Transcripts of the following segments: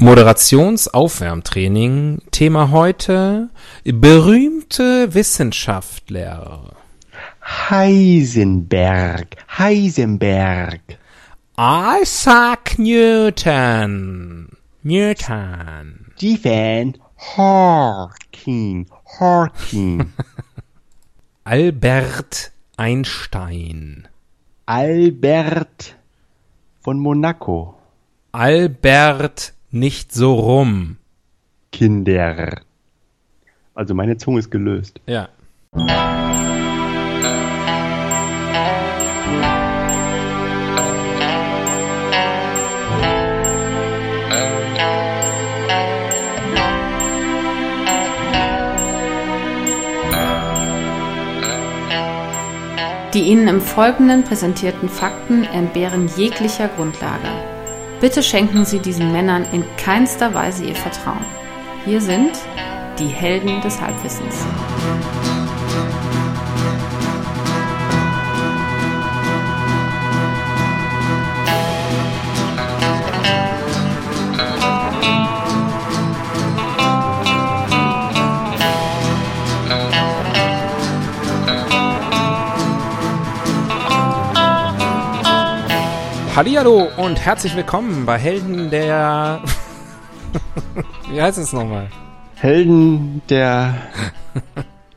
Moderationsaufwärmtraining. Thema heute berühmte Wissenschaftler. Heisenberg, Heisenberg. Isaac Newton. Newton. Stephen Hawking, Hawking. Albert Einstein. Albert von Monaco. Albert nicht so rum. Kinder. Also meine Zunge ist gelöst. Ja. Die Ihnen im Folgenden präsentierten Fakten entbehren jeglicher Grundlage. Bitte schenken Sie diesen Männern in keinster Weise Ihr Vertrauen. Hier sind die Helden des Halbwissens. Hallihallo und herzlich willkommen bei Helden der. Wie heißt es nochmal? Helden der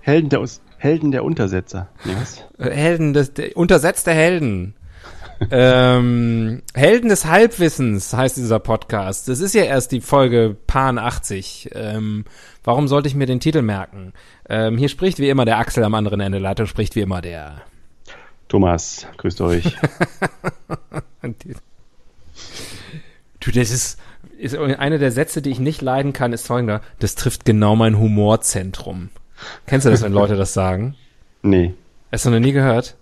Helden der Helden der Untersetzer. Nee, was? Helden des der, untersetzte Helden. ähm, Helden des Halbwissens heißt dieser Podcast. Das ist ja erst die Folge Pan 80. Ähm, warum sollte ich mir den Titel merken? Ähm, hier spricht wie immer der Axel am anderen Ende Leitung, spricht wie immer der Thomas, grüßt euch. du, das ist, ist einer der Sätze, die ich nicht leiden kann, ist folgender. Das trifft genau mein Humorzentrum. Kennst du das, wenn Leute das sagen? Nee. Hast du noch nie gehört?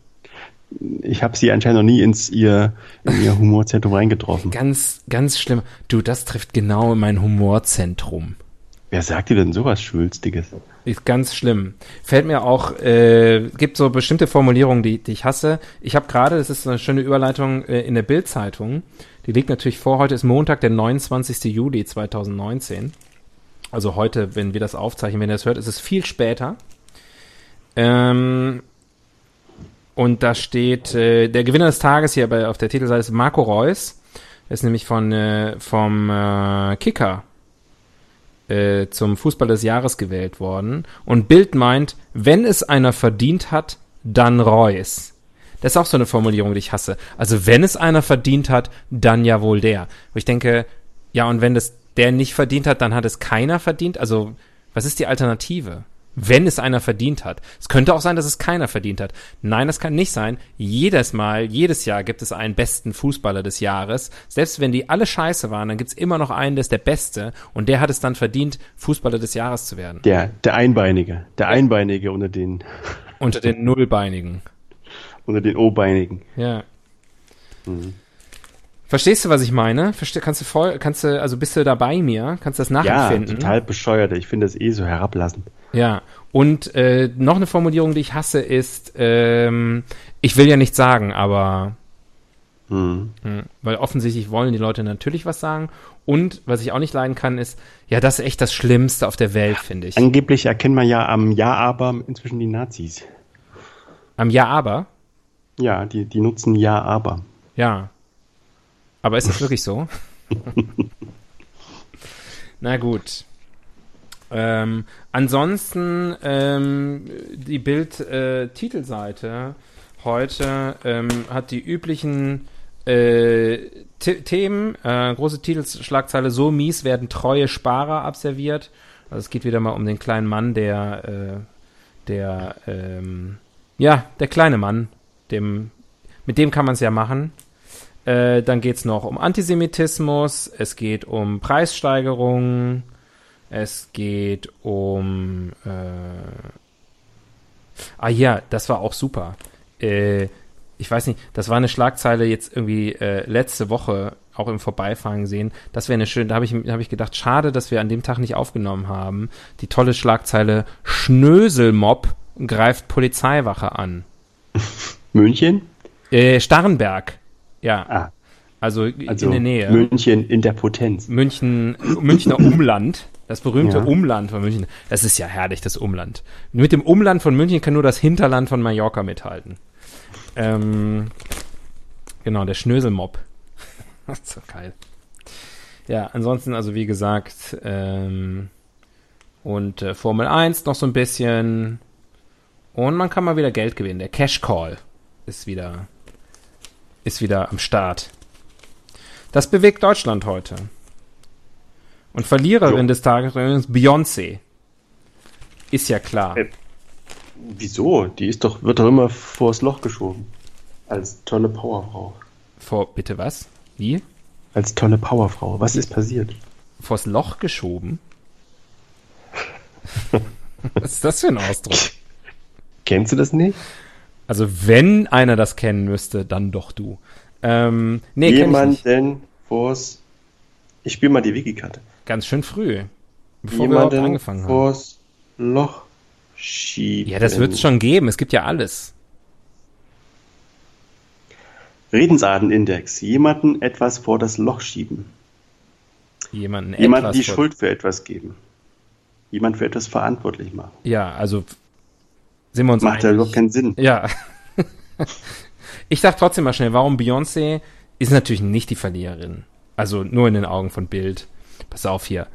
Ich habe sie anscheinend noch nie ins ihr, in ihr Humorzentrum reingetroffen. Ganz, ganz schlimm. Du, das trifft genau mein Humorzentrum. Wer sagt dir denn sowas Schwülstiges? Ist ganz schlimm. Fällt mir auch, äh, gibt so bestimmte Formulierungen, die, die ich hasse. Ich habe gerade, das ist eine schöne Überleitung, äh, in der Bild-Zeitung, die liegt natürlich vor, heute ist Montag, der 29. Juli 2019. Also heute, wenn wir das aufzeichnen, wenn ihr das hört, ist es viel später. Ähm, und da steht, äh, der Gewinner des Tages hier bei, auf der Titelseite ist Marco Reus. Er ist nämlich von, äh, vom äh, Kicker äh, zum Fußball des Jahres gewählt worden. Und Bild meint, wenn es einer verdient hat, dann Reus. Das ist auch so eine Formulierung, die ich hasse. Also wenn es einer verdient hat, dann ja wohl der. Wo ich denke, ja, und wenn das der nicht verdient hat, dann hat es keiner verdient. Also was ist die Alternative? Wenn es einer verdient hat. Es könnte auch sein, dass es keiner verdient hat. Nein, das kann nicht sein. Jedes Mal, jedes Jahr gibt es einen besten Fußballer des Jahres. Selbst wenn die alle scheiße waren, dann gibt es immer noch einen, der ist der Beste und der hat es dann verdient, Fußballer des Jahres zu werden. Der, der Einbeinige. Der Einbeinige unter den. Unter den Nullbeinigen. unter den O-Beinigen. Ja. Mhm. Verstehst du, was ich meine? Verste kannst du voll, kannst du, also bist du da bei mir? Kannst du das nachempfinden? Ja, total bescheuert. Ich finde das eh so herablassend. Ja, und äh, noch eine Formulierung, die ich hasse, ist, ähm, ich will ja nichts sagen, aber hm. Hm, weil offensichtlich wollen die Leute natürlich was sagen. Und was ich auch nicht leiden kann, ist, ja, das ist echt das Schlimmste auf der Welt, finde ich. Angeblich erkennt man ja am Ja-Aber inzwischen die Nazis. Am Ja-Aber? Ja, die, die nutzen Ja-Aber. Ja. Aber ist das wirklich so? Na gut. Ähm, ansonsten ähm, die Bild-Titelseite äh, heute ähm, hat die üblichen äh, Themen, äh, große Titelschlagzeile, so mies werden treue Sparer abserviert. Also es geht wieder mal um den kleinen Mann, der, äh, der, ähm, ja, der kleine Mann, dem, mit dem kann man es ja machen. Äh, dann geht es noch um Antisemitismus, es geht um Preissteigerungen, es geht um. Äh ah ja, das war auch super. Äh, ich weiß nicht, das war eine Schlagzeile jetzt irgendwie äh, letzte Woche auch im Vorbeifahren gesehen. Das wäre eine schöne, da habe ich, hab ich gedacht, schade, dass wir an dem Tag nicht aufgenommen haben. Die tolle Schlagzeile Schnöselmob greift Polizeiwache an. München? Äh, Starrenberg. Ja. Ah. Also, Also in der Nähe. München in der Potenz. München, Münchner Umland. Das berühmte Ja. Umland von München. Das ist ja herrlich, das Umland. Mit dem Umland von München kann nur das Hinterland von Mallorca mithalten. Ähm, genau, der Schnöselmob. das ist so geil. Ja, ansonsten, also wie gesagt, ähm, und äh, Formel 1 noch so ein bisschen. Und man kann mal wieder Geld gewinnen. Der Cash Call ist wieder, ist wieder am Start. Das bewegt Deutschland heute. Und Verliererin Jo. des Tages übrigens Beyoncé. Ist ja klar. Äh, Wieso? Die ist doch, wird doch immer vors Loch geschoben. Als tolle Powerfrau. Vor, bitte was? Wie? Als tolle Powerfrau. Was ist passiert? Vors Loch geschoben? was ist das für ein Ausdruck? Kennst du das nicht? Also, wenn einer das kennen müsste, dann doch du. Ähm, nee, kenn ich Jemand nicht. denn vors. Ich spiele mal die Wikikarte. Ganz schön früh. Bevor wir überhaupt Jemanden angefangen haben. vors Loch schieben. Ja, das wird es schon geben. Es gibt ja alles. Redensartenindex. Jemanden etwas vor das Loch schieben. Jemanden Jemand etwas die Schuld für etwas geben. Jemand für etwas verantwortlich machen. Ja, also sind wir uns Macht ja überhaupt keinen Sinn. Ja. ich sag trotzdem mal schnell, warum Beyoncé ist natürlich nicht die Verliererin. Also nur in den Augen von Bild. Pass auf hier.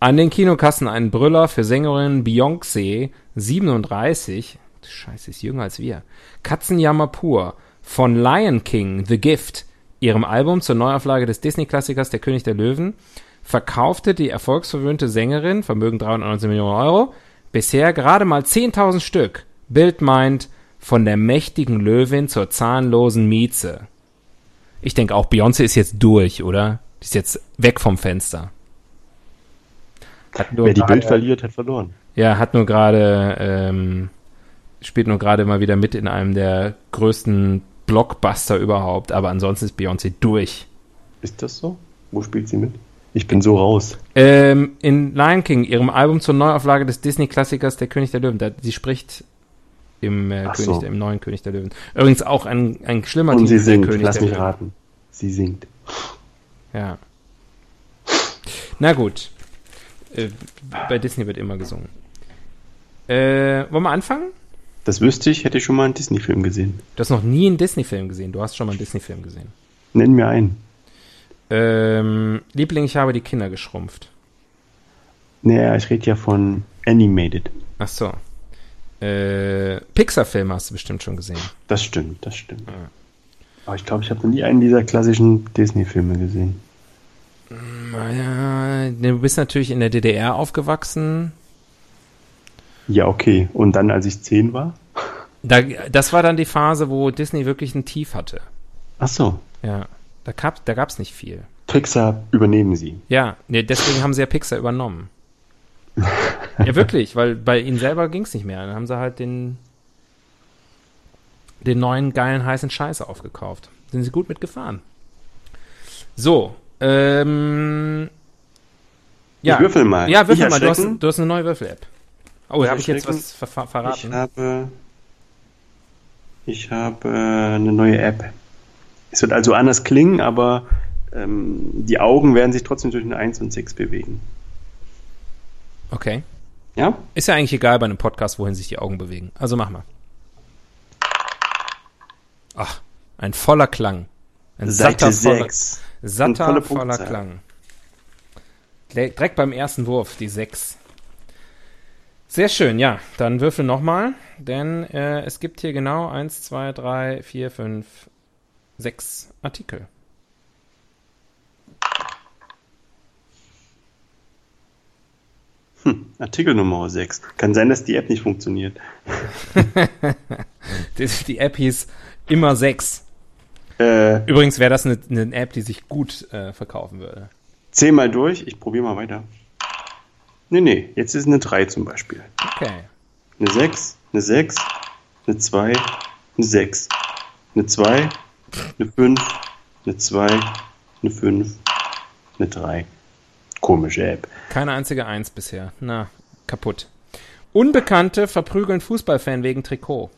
An den Kinokassen ein Brüller für Sängerin Beyoncé, 37. Scheiße, ist jünger als wir. Katzenjammer pur. Von Lion King, The Gift, ihrem Album zur Neuauflage des Disney-Klassikers Der König der Löwen, verkaufte die erfolgsverwöhnte Sängerin, Vermögen 319 Millionen Euro, bisher gerade mal 10.000 Stück. Bild meint, von der mächtigen Löwin zur zahnlosen Mieze. Ich denke auch, Beyoncé ist jetzt durch, oder? Die ist jetzt weg vom Fenster. Hat nur Wer die gerade- Bild verliert, hat verloren. ja, hat nur gerade, ähm, spielt nur gerade mal wieder mit in einem der größten Blockbuster überhaupt, aber ansonsten ist Beyoncé durch. Ist das so? Wo spielt sie mit? Ich bin so raus. Ähm, in Lion King, ihrem Album zur Neuauflage des Disney-Klassikers Der König der Löwen, da, sie spricht im, äh, König, so. der- im neuen König der Löwen. Übrigens auch ein, ein schlimmer Und sie singt. König Lass mich raten. Sie singt. Ja. Na gut. Äh, bei Disney wird immer gesungen. Äh, wollen wir anfangen? Das wüsste ich, hätte ich schon mal einen Disney-Film gesehen. Du hast noch nie einen Disney-Film gesehen. Du hast schon mal einen Disney-Film gesehen. Nenn mir einen. Ähm, Liebling, ich habe die Kinder geschrumpft. Naja, ich rede ja von Animated. Ach so. Äh, Pixar-Filme hast du bestimmt schon gesehen. Das stimmt, das stimmt. Ja. Aber ich glaube, ich habe noch nie einen dieser klassischen Disney-Filme gesehen. Naja, du bist natürlich in der DDR aufgewachsen. Ja, okay. Und dann, als ich zehn war? Da, das war dann die Phase, wo Disney wirklich ein Tief hatte. Ach so. Ja, da gab da gab's nicht viel. Pixar übernehmen sie. Ja, nee, deswegen haben sie ja Pixar übernommen. Ja, wirklich, weil bei ihnen selber ging's nicht mehr. Dann haben sie halt den, den neuen geilen heißen Scheiß aufgekauft. Sind sie gut mitgefahren. So, ähm, ja. Ich würfel mal. Ja, würfel Ich mal. Du hast, du hast eine neue Würfel-App. Oh, habe ich jetzt was ver ver Ich verraten? habe, ich habe äh, eine neue App. Es wird also anders klingen, aber ähm, die Augen werden sich trotzdem zwischen 1 und 6 bewegen. Okay. Ja? Ist ja eigentlich egal bei einem Podcast, wohin sich die Augen bewegen. Also mach mal. Ach, ein voller Klang. Ein Seite satter, voller, 6. satter Und volle voller. Klang. Direkt beim ersten Wurf, die 6. Sehr schön, ja. Dann würfel nochmal, denn äh, es gibt hier genau 1, 2, 3, 4, 5, 6 Artikel. Artikel Nummer 6. Kann sein, dass die App nicht funktioniert. Die, die App hieß immer 6. Äh, Übrigens wäre das eine, eine App, die sich gut äh, verkaufen würde. zähl mal durch, ich probiere mal weiter. Nee, nee, jetzt ist eine 3 zum Beispiel. Okay. Eine 6, eine 6, eine 2, eine 6, eine 2, eine 5, eine 2, eine 5, eine 3. Komische App. Keine einzige Eins bisher. Na, kaputt. Unbekannte verprügeln Fußballfan wegen Trikot.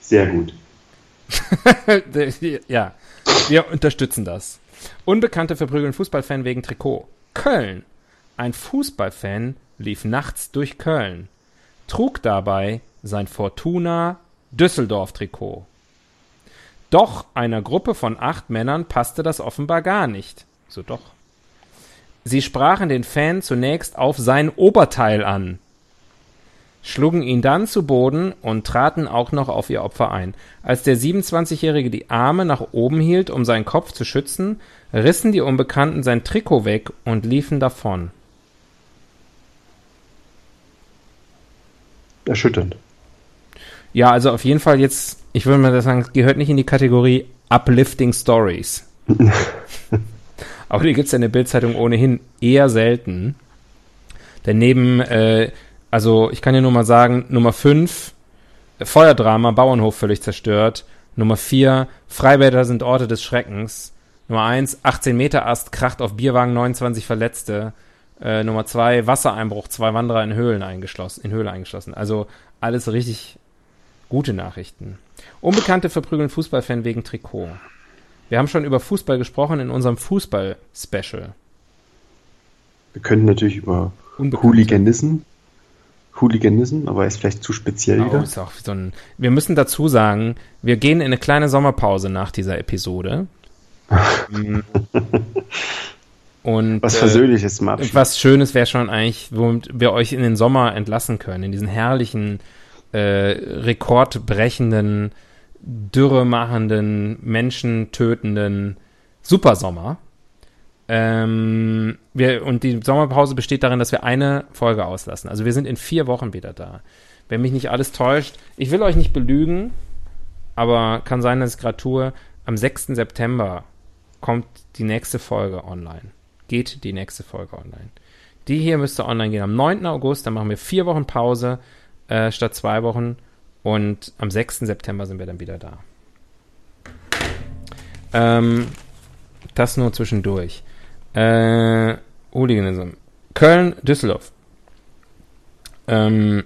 Sehr gut. ja, wir unterstützen das. Unbekannte verprügeln Fußballfan wegen Trikot. Köln. Ein Fußballfan lief nachts durch Köln, trug dabei sein Fortuna Düsseldorf-Trikot. Doch einer Gruppe von acht Männern passte das offenbar gar nicht. So doch. Sie sprachen den Fan zunächst auf sein Oberteil an, schlugen ihn dann zu Boden und traten auch noch auf ihr Opfer ein. Als der 27-Jährige die Arme nach oben hielt, um seinen Kopf zu schützen, rissen die Unbekannten sein Trikot weg und liefen davon. Erschütternd. Ja, also auf jeden Fall jetzt, ich würde mal sagen, gehört nicht in die Kategorie Uplifting Stories. Aber die gibt es ja in der Bildzeitung ohnehin eher selten. Denn neben, äh, also ich kann ja nur mal sagen, Nummer 5, Feuerdrama, Bauernhof völlig zerstört. Nummer 4, Freibäder sind Orte des Schreckens. Nummer 1, 18 Meter Ast, kracht auf Bierwagen, 29 Verletzte. Äh, Nummer 2, Wassereinbruch, zwei Wanderer in Höhlen eingeschlossen, in Höhle eingeschlossen. Also alles richtig gute Nachrichten. Unbekannte verprügeln Fußballfan wegen Trikot. Wir haben schon über Fußball gesprochen in unserem Fußball-Special. Wir könnten natürlich über Unbekannte. Hooliganism, Hooliganism, aber ist vielleicht zu speziell Oh, wieder. ist auch so ein, wir müssen dazu sagen, wir gehen in eine kleine Sommerpause nach dieser Episode. Und Was äh, Versöhnliches zum Abschluss. was Schönes wäre schon eigentlich, womit wir euch in den Sommer entlassen können, in diesen herrlichen, äh, rekordbrechenden, dürremachenden, menschentötenden Supersommer. Ähm, wir, und die Sommerpause besteht darin, dass wir eine Folge auslassen. Also wir sind in vier Wochen wieder da. Wenn mich nicht alles täuscht, ich will euch nicht belügen, aber kann sein, dass ich gerade tue. Am 6. September kommt die nächste Folge online. Geht die nächste Folge online. Die hier müsste online gehen am 9. August, dann machen wir vier Wochen Pause äh, statt zwei Wochen und am 6. September sind wir dann wieder da. Ähm, das nur zwischendurch. Äh, Hooliganism. Köln, Düsseldorf. Ähm,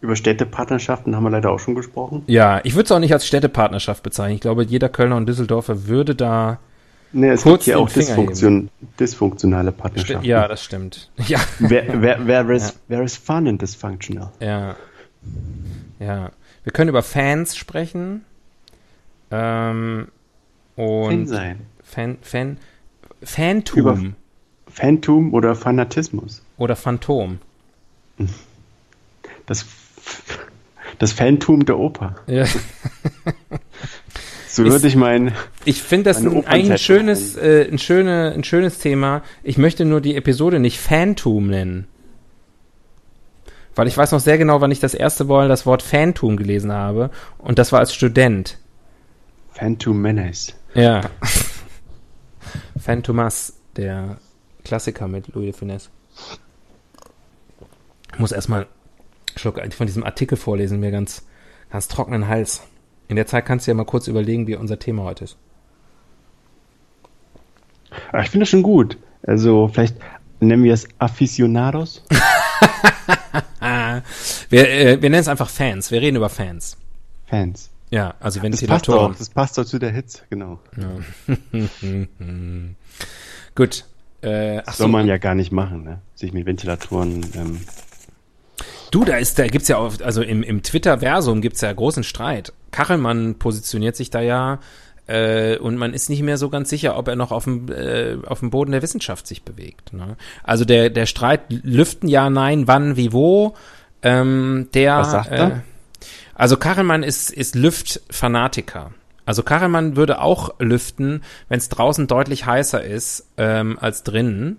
Über Städtepartnerschaften haben wir leider auch schon gesprochen. ja, ich würde es auch nicht als Städtepartnerschaft bezeichnen. Ich glaube, jeder Kölner und Düsseldorfer würde da. Nee, es Kurz gibt den auch Dysfunktion, dysfunktionale Partnerschaften. Ja, das stimmt. Ja, Wer, wer, wer, is, wer is fun and dysfunctional? ja. Ja. Wir können über Fans sprechen. Ähm, Fan und sein. Fan, Fan, Phantom Über- Phantom oder Fanatismus. oder Phantom. Das, das Phantom der Oper. Ja. So würde ich mein. Ich finde das ein, ein schönes, äh, ein, schöne, ein schönes Thema. Ich möchte nur die Episode nicht Phantom nennen. Weil ich weiß noch sehr genau, wann ich das erste Mal das Wort Phantom gelesen habe. Und das war als Student. Phantom Menace. Ja. Phantomas, der Klassiker mit Louis de Funès. Ich muss erstmal Schluck von diesem Artikel vorlesen, mir ganz, ganz trockenen Hals. In der Zeit kannst du ja mal kurz überlegen, wie unser Thema heute ist. Aber ich finde das schon gut. Also, vielleicht nennen wir es Aficionados. Wir, äh, wir nennen es einfach Fans. Wir reden über Fans. Fans. Ja, also Das passt doch. Ventilatoren. Das passt doch zu der Hitze, genau. Gut. Äh, ach Das so, soll man ja gar nicht machen, ne? Sich mit Ventilatoren. Ähm, du, da ist, da gibt's ja auch, also im, im Twitter-Versum gibt's ja großen Streit. Kachelmann positioniert sich da ja äh, und man ist nicht mehr so ganz sicher, ob er noch auf dem, äh, auf dem Boden der Wissenschaft sich bewegt. Ne? Also der, der Streit lüften ja, nein, wann, wie, wo. Ähm, der, Was sagt er? Äh, also Kachelmann ist, ist Lüftfanatiker. Also Kachelmann würde auch lüften, wenn es draußen deutlich heißer ist ähm, als drinnen,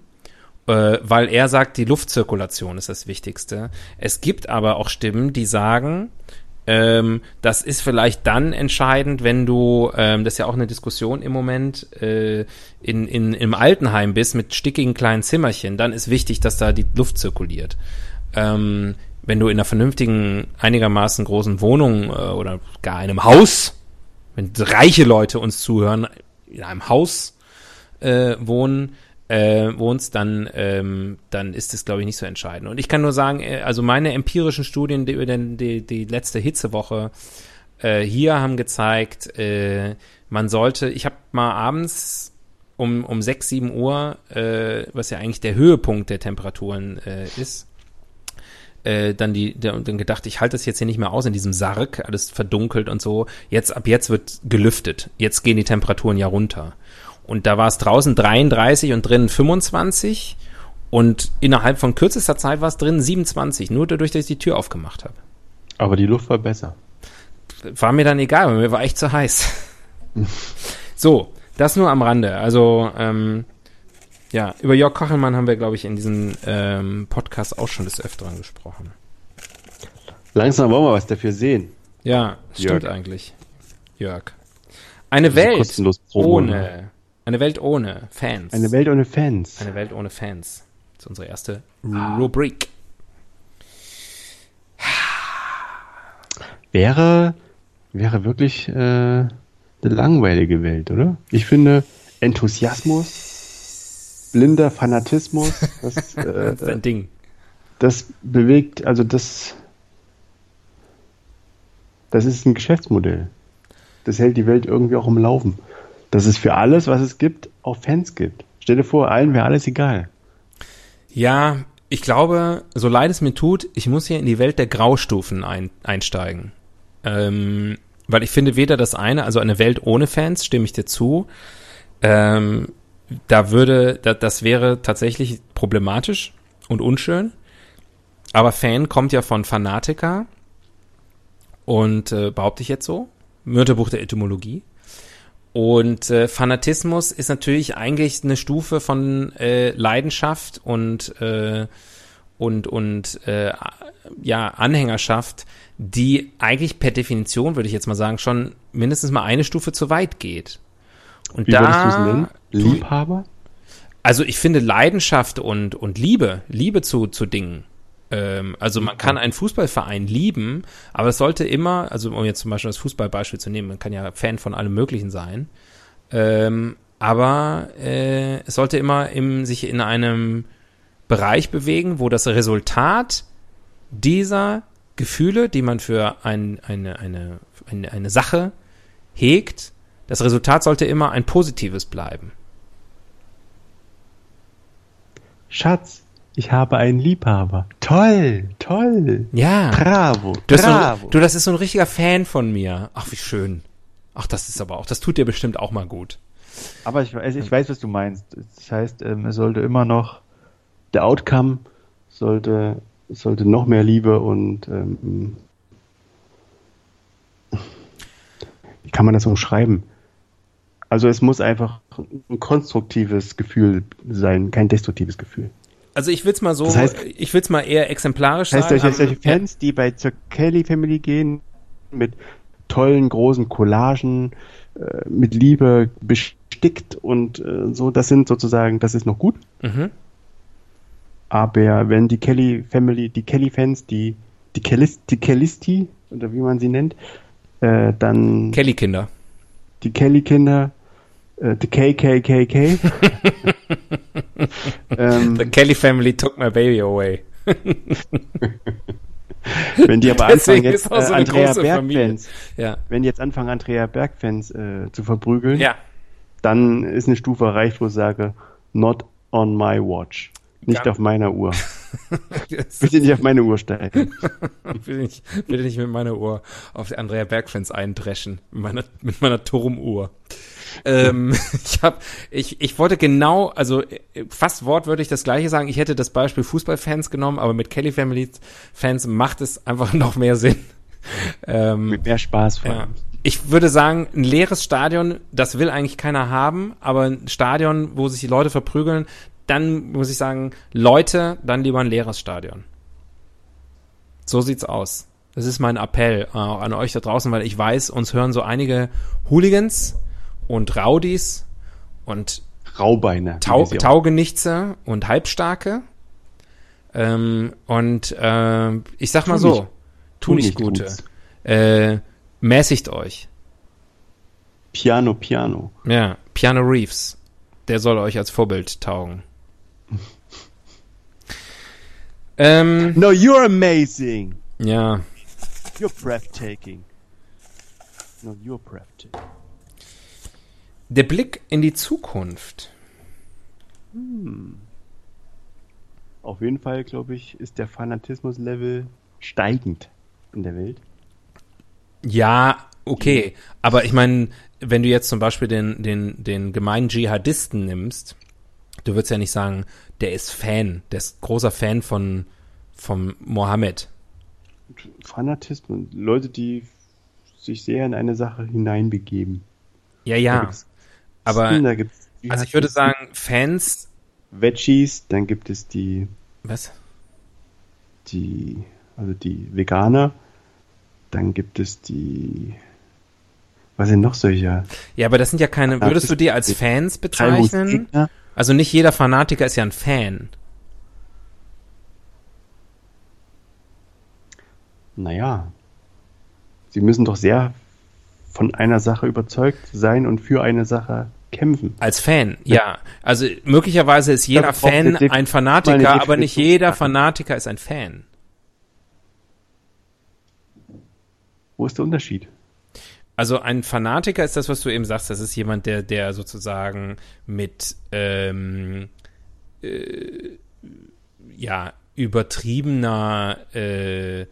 äh, weil er sagt, die Luftzirkulation ist das Wichtigste. Es gibt aber auch Stimmen, die sagen, ähm, das ist vielleicht dann entscheidend, wenn du, ähm, das ist ja auch eine Diskussion im Moment, äh, in, in, im Altenheim bist mit stickigen kleinen Zimmerchen, dann ist wichtig, dass da die Luft zirkuliert. Ähm, wenn du in einer vernünftigen, einigermaßen großen Wohnung äh, oder gar einem Haus, wenn reiche Leute uns zuhören, in einem Haus äh, wohnen, äh, wohnst, dann, ähm, dann ist es, glaube ich, nicht so entscheidend. Und ich kann nur sagen, äh, also meine empirischen Studien die, über den, die, die letzte Hitzewoche äh, hier haben gezeigt, äh, man sollte, ich habe mal abends um, um 6, 7 Uhr, äh, was ja eigentlich der Höhepunkt der Temperaturen äh, ist, äh, dann die, der, dann gedacht, ich halte das jetzt hier nicht mehr aus in diesem Sarg, alles verdunkelt und so. Jetzt, ab jetzt wird gelüftet. Jetzt gehen die Temperaturen ja runter. Und da war es draußen 33 und drinnen 25. Und innerhalb von kürzester Zeit war es drinnen 27, nur dadurch, dass ich die Tür aufgemacht habe. Aber die Luft war besser. War mir dann egal, weil mir war echt zu heiß. so, das nur am Rande. Also, ähm, ja, über Jörg Kochelmann haben wir, glaube ich, in diesem ähm, Podcast auch schon des Öfteren gesprochen. Langsam wollen wir was dafür sehen. Ja, stimmt Jörg. eigentlich. Jörg. Eine Welt Promo, ne? ohne. Eine Welt ohne Fans. Eine Welt ohne Fans. Eine Welt ohne Fans. Das ist unsere erste Rubrik. Wäre, wäre wirklich äh, eine langweilige Welt, oder? Ich finde Enthusiasmus, blinder Fanatismus, das, äh, Das ist ein Ding. das bewegt, also das, das ist ein Geschäftsmodell. Das hält die Welt irgendwie auch im Laufen. Dass es für alles, was es gibt, auch Fans gibt. Stell dir vor, allen wäre alles egal. Ja, ich glaube, so leid es mir tut, ich muss hier in die Welt der Graustufen ein, einsteigen. Ähm, weil ich finde weder das eine, also eine Welt ohne Fans, stimme ich dir zu. Ähm, da würde, da, das wäre tatsächlich problematisch und unschön. Aber Fan kommt ja von Fanatiker und äh, behaupte ich jetzt so. Wörterbuch der Etymologie. Und äh, Fanatismus ist natürlich eigentlich eine Stufe von äh, Leidenschaft und äh, und und äh, ja Anhängerschaft, die eigentlich per Definition würde ich jetzt mal sagen schon mindestens mal eine Stufe zu weit geht. Und Wie da Liebhaber? also ich finde Leidenschaft und, und Liebe, Liebe zu, zu Dingen. Ähm, also man kann einen Fußballverein lieben, aber es sollte immer, also um jetzt zum Beispiel das Fußballbeispiel zu nehmen, man kann ja Fan von allem Möglichen sein, ähm, aber äh, es sollte immer im, sich in einem Bereich bewegen, wo das Resultat dieser Gefühle, die man für ein, eine, eine, eine, eine Sache hegt, das Resultat sollte immer ein positives bleiben. Schatz, ich habe einen Liebhaber. Toll, toll. Ja. Bravo, Du, bist so, bravo. du, das ist so ein richtiger Fan von mir. Ach, wie schön. Ach, das ist aber auch, das tut dir bestimmt auch mal gut. Aber ich, weiß- ich weiß, was du meinst. Das heißt, ähm, es sollte immer noch, der Outcome sollte, sollte noch mehr Liebe und ähm, wie kann man das umschreiben? Also es muss einfach ein konstruktives Gefühl sein, kein destruktives Gefühl. Also ich will's mal so, Das heißt- ich will's mal eher exemplarisch heißt, sagen. solche, solche aber- Fans, die bei zur Kelly Family gehen, mit tollen, großen Collagen, äh, mit Liebe bestickt und äh, so, das sind sozusagen, das ist noch gut. Mhm. Aber wenn die Kelly Family, die Kelly Fans, die, die Kellis, die Kellisti, oder wie man sie nennt, äh, dann Kelly-Kinder. die Kelly Kinder, äh, die KKKK, ähm, The Kelly Family took my baby away. wenn die aber Deswegen anfangen jetzt so äh, eine Andrea große Berg Familie. Fans, Ja. wenn die jetzt anfangen Andrea Berg Fans äh, zu verprügeln, Ja. dann ist eine Stufe erreicht, wo ich sage, not on my watch. Nicht Gar- auf meiner Uhr. Bitte nicht auf meine Uhr steigen. Bitte nicht, bitte nicht mit meiner Uhr auf die Andrea Bergfans eindreschen. Mit meiner, mit meiner Turmuhr. Ähm, ich hab, ich, ich wollte genau, also äh, fast wortwörtlich das gleiche sagen. Ich hätte das Beispiel Fußballfans genommen, aber mit Kelly Family Fans macht es einfach noch mehr Sinn. Ähm, Mit mehr Spaß vor ja. allem. Ich würde sagen, ein leeres Stadion, das will eigentlich keiner haben, aber ein Stadion, wo sich die Leute verprügeln, dann muss ich sagen, Leute, dann lieber ein leeres Stadion. So sieht's aus. Das ist mein Appell äh, an euch da draußen, weil ich weiß, uns hören so einige Hooligans und Rowdies und Raubeine. Tau Taugenichtse und Halbstarke. Ähm, und äh, ich sag mal Tu so, nicht- tu nicht Gute. Äh, mäßigt euch. Piano, Piano. Ja, Piano Reeves. Der soll euch als Vorbild taugen. ähm, No, you're amazing. ja, You're breathtaking. No, you're breathtaking. Der Blick in die Zukunft. Auf jeden Fall, glaube ich, ist der Fanatismus-Level steigend in der Welt. Ja, okay. Aber ich meine, wenn du jetzt zum Beispiel den, den, den gemeinen Dschihadisten nimmst, du würdest ja nicht sagen, der ist Fan, der ist großer Fan von, vom Mohammed. Fanatismus, Leute, die sich sehr in eine Sache hineinbegeben. Ja, ja. Aber, also ich würde sagen, Fans, Veggies, dann gibt es die, was? die, also die Veganer, dann gibt es die, was sind noch solche? Ja, aber das sind ja keine, würdest du die als Fans bezeichnen? Also nicht jeder Fanatiker ist ja ein Fan. Naja, sie müssen doch sehr von einer Sache überzeugt sein und für eine Sache kämpfen. Als Fan, ja. Also möglicherweise ist jeder Fan ein Fanatiker, aber nicht jeder. Fanatiker ist ein Fan. Wo ist der Unterschied? Also ein Fanatiker ist das, was du eben sagst. Das ist jemand, der, der sozusagen mit ähm, äh, ja übertriebener äh, äh,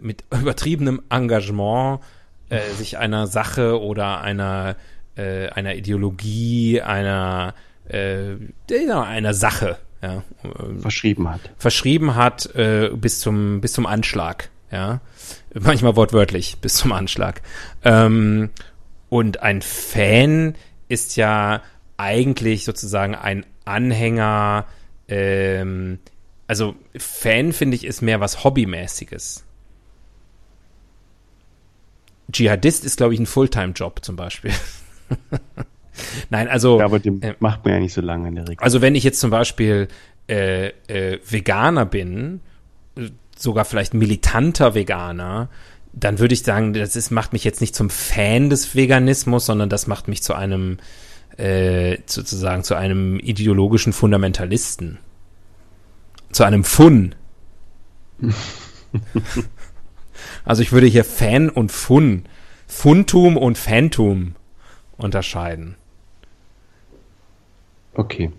mit übertriebenem Engagement äh, sich einer Sache oder einer äh, einer Ideologie, einer äh, einer Sache ja, ähm, Verschrieben hat. verschrieben hat äh, bis zum bis zum Anschlag, ja, manchmal wortwörtlich bis zum Anschlag. Ähm, und ein Fan ist ja eigentlich sozusagen ein Anhänger. Ähm, also Fan finde ich ist mehr was Hobbymäßiges. Dschihadist ist glaube ich ein Fulltime-Job zum Beispiel. Nein, also Ja, aber den äh, macht man ja nicht so lange in der Regel. also wenn ich jetzt zum Beispiel äh, äh, Veganer bin, äh, sogar vielleicht militanter Veganer, dann würde ich sagen, das ist, macht mich jetzt nicht zum Fan des Veganismus, sondern das macht mich zu einem äh, sozusagen zu einem ideologischen Fundamentalisten. Zu einem Fun. also ich würde hier Fan und Fun, Funtum und Phantum unterscheiden. Okay.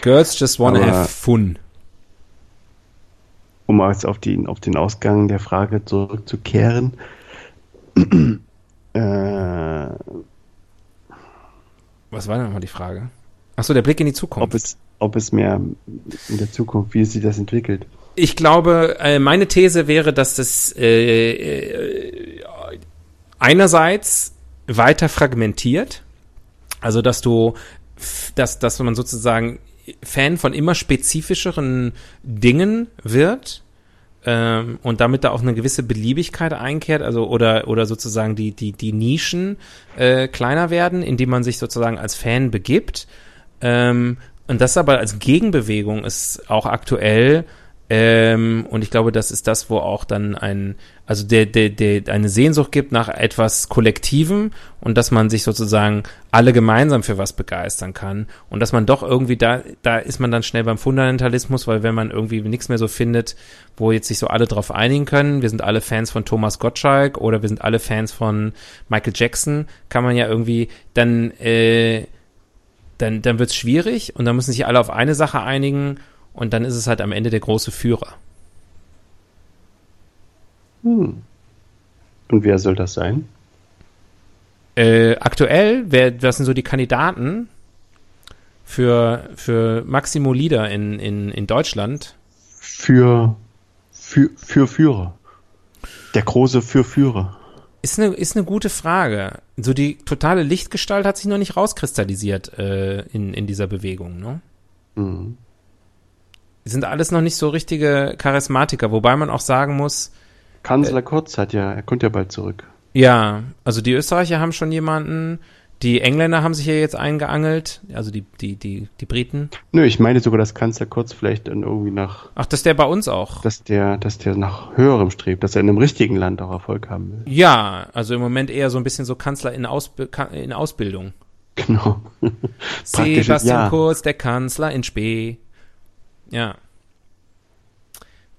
Girls just wanna Aber- have fun. Um jetzt auf, die, auf den Ausgang der Frage zurückzukehren. äh, Was war denn nochmal die Frage? Achso, der Blick in die Zukunft. ob, es, ob es mehr in der Zukunft, wie sich das entwickelt. ich glaube, äh, meine These wäre, dass das äh, äh, einerseits weiter fragmentiert, also dass du, dass, dass man sozusagen Fan von immer spezifischeren Dingen wird ähm, und damit da auch eine gewisse Beliebigkeit einkehrt, also oder oder sozusagen die die die Nischen äh, kleiner werden, indem man sich sozusagen als Fan begibt. Ähm, und das aber als Gegenbewegung ist auch aktuell. Ähm, und ich glaube, das ist das, wo auch dann ein, also der, der, der eine Sehnsucht gibt nach etwas Kollektivem und dass man sich sozusagen alle gemeinsam für was begeistern kann. Und dass man doch irgendwie da, da ist man dann schnell beim Fundamentalismus, weil wenn man irgendwie nichts mehr so findet, wo jetzt sich so alle drauf einigen können, wir sind alle Fans von Thomas Gottschalk oder wir sind alle Fans von Michael Jackson, kann man ja irgendwie dann, äh, dann, dann wird's schwierig und dann müssen sich alle auf eine Sache einigen und dann ist es halt am Ende der große Führer. Hm. Und wer soll das sein? Äh, aktuell, wer, was sind so die Kandidaten für, für Maximo Lieder in, in, in Deutschland? Für, für, für Führer. Der große für Führer. Ist eine, ist eine gute Frage. So die totale Lichtgestalt hat sich noch nicht rauskristallisiert äh, in, in dieser Bewegung. Ne? Mhm. Die sind alles noch nicht so richtige Charismatiker, wobei man auch sagen muss, Kanzler Kurz hat ja, er kommt ja bald zurück. ja, also die Österreicher haben schon jemanden, die Engländer haben sich ja jetzt eingeangelt, also die, die, die, die Briten. Nö, ich meine sogar, dass Kanzler Kurz vielleicht dann irgendwie nach, Ach, das ist der bei uns auch. dass der, dass der nach höherem strebt, dass er in einem richtigen Land auch Erfolg haben will. Ja, also im Moment eher so ein bisschen so Kanzler in, Ausbi Ka- in Ausbildung. Genau. Sebastian Ja. Kurz, der Kanzler in Spee. Ja.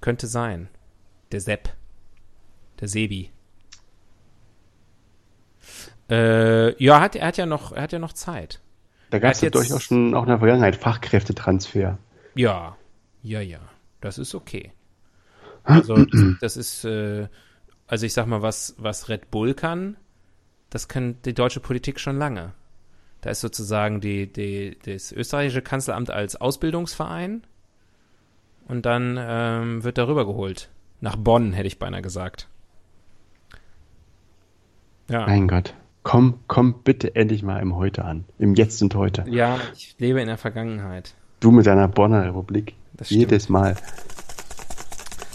Könnte sein. Der Sepp. Der Sebi. Äh, ja, hat, er hat ja noch, er hat ja noch Zeit. Da gab es jetzt- durchaus schon auch in der Vergangenheit Fachkräftetransfer. Ja, ja, ja. Das ist okay. Also das, das ist, äh, also ich sag mal, was, was Red Bull kann, das kann die deutsche Politik schon lange. Da ist sozusagen die, die, das österreichische Kanzleramt als Ausbildungsverein und dann ähm, wird darüber geholt. Nach Bonn, hätte ich beinahe gesagt. Ja. Mein Gott. Komm, komm bitte endlich mal im Heute an. Im Jetzt und Heute. Ja, ich lebe in der Vergangenheit. Du mit deiner Bonner Republik. Das stimmt. Jedes Mal.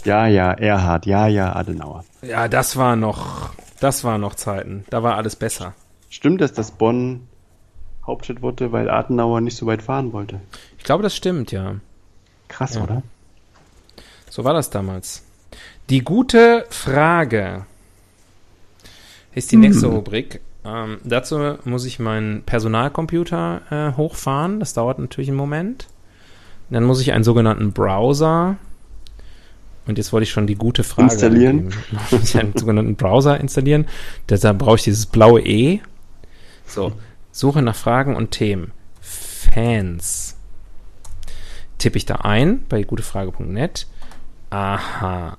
Ja, ja, Erhard. Ja, ja, Adenauer. Ja, das war noch, das war noch Zeiten. Da war alles besser. Stimmt es, dass Bonn Hauptstadt wurde, weil Adenauer nicht so weit fahren wollte? Ich glaube, das stimmt, ja. Krass, Ja. oder? So war das damals. Die gute Frage ist die nächste Rubrik. Ähm, dazu muss ich meinen Personalcomputer äh, hochfahren. Das dauert natürlich einen Moment. Dann muss ich einen sogenannten Browser. Und jetzt wollte ich schon die gute Frage Installieren. muss ich einen sogenannten Browser installieren. Deshalb brauche ich dieses blaue E. So, Suche nach Fragen und Themen. Fans. Tippe ich da ein bei gutefrage.net. Aha.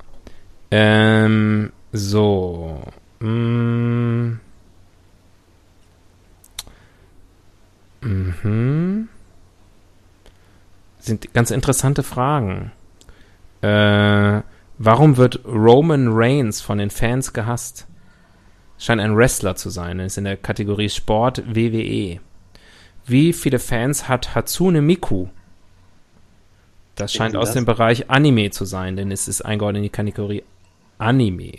Ähm, so. Mm. Mhm. Sind ganz interessante Fragen. Äh, warum wird Roman Reigns von den Fans gehasst? Scheint ein Wrestler zu sein. Ist in der Kategorie Sport WWE. Wie viele Fans hat Hatsune Miku? Das scheint aus das? dem Bereich Anime zu sein, denn es ist eingeordnet in die Kategorie Anime.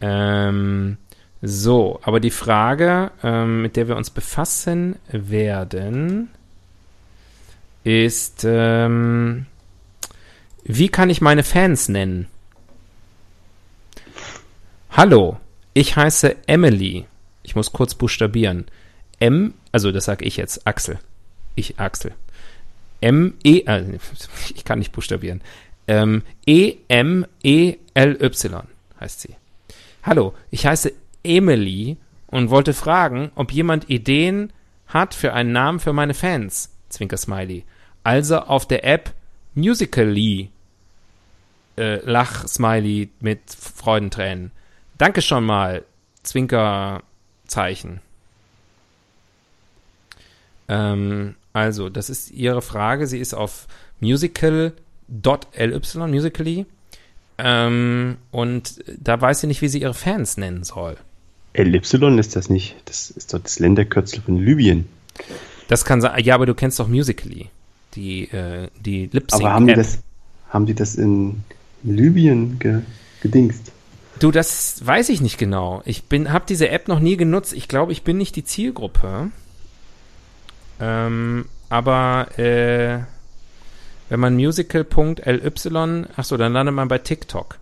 Ähm, so, aber die Frage, ähm, mit der wir uns befassen werden, ist, ähm, wie kann ich meine Fans nennen? Hallo, ich heiße Emily. Ich muss kurz buchstabieren. M, also das sage ich jetzt, Axel. Ich, Axel. M, E, äh, ich kann nicht buchstabieren. Ähm, E, M, E, L, Y heißt sie. Hallo, ich heiße Emily und wollte fragen, ob jemand Ideen hat für einen Namen für meine Fans. Zwinker Smiley. Also auf der App Musically äh, Lach-Smiley mit Freudentränen. Danke schon mal, Zwinker-Zeichen. Ähm, also, das ist Ihre Frage. Sie ist auf musical.ly, musically. Ähm, und da weiß sie nicht, wie sie ihre Fans nennen soll. LY ist das nicht. Das ist doch das Länderkürzel von Libyen. Das kann sein. Ja, aber du kennst doch Musically. Die, äh, die lip Aber haben die das, haben die das in Libyen ge, gedingst? Du, das weiß ich nicht genau. Ich bin, habe diese App noch nie genutzt. Ich glaube, ich bin nicht die Zielgruppe. Ähm, aber äh, wenn man musical.ly, achso, dann landet man bei TikTok.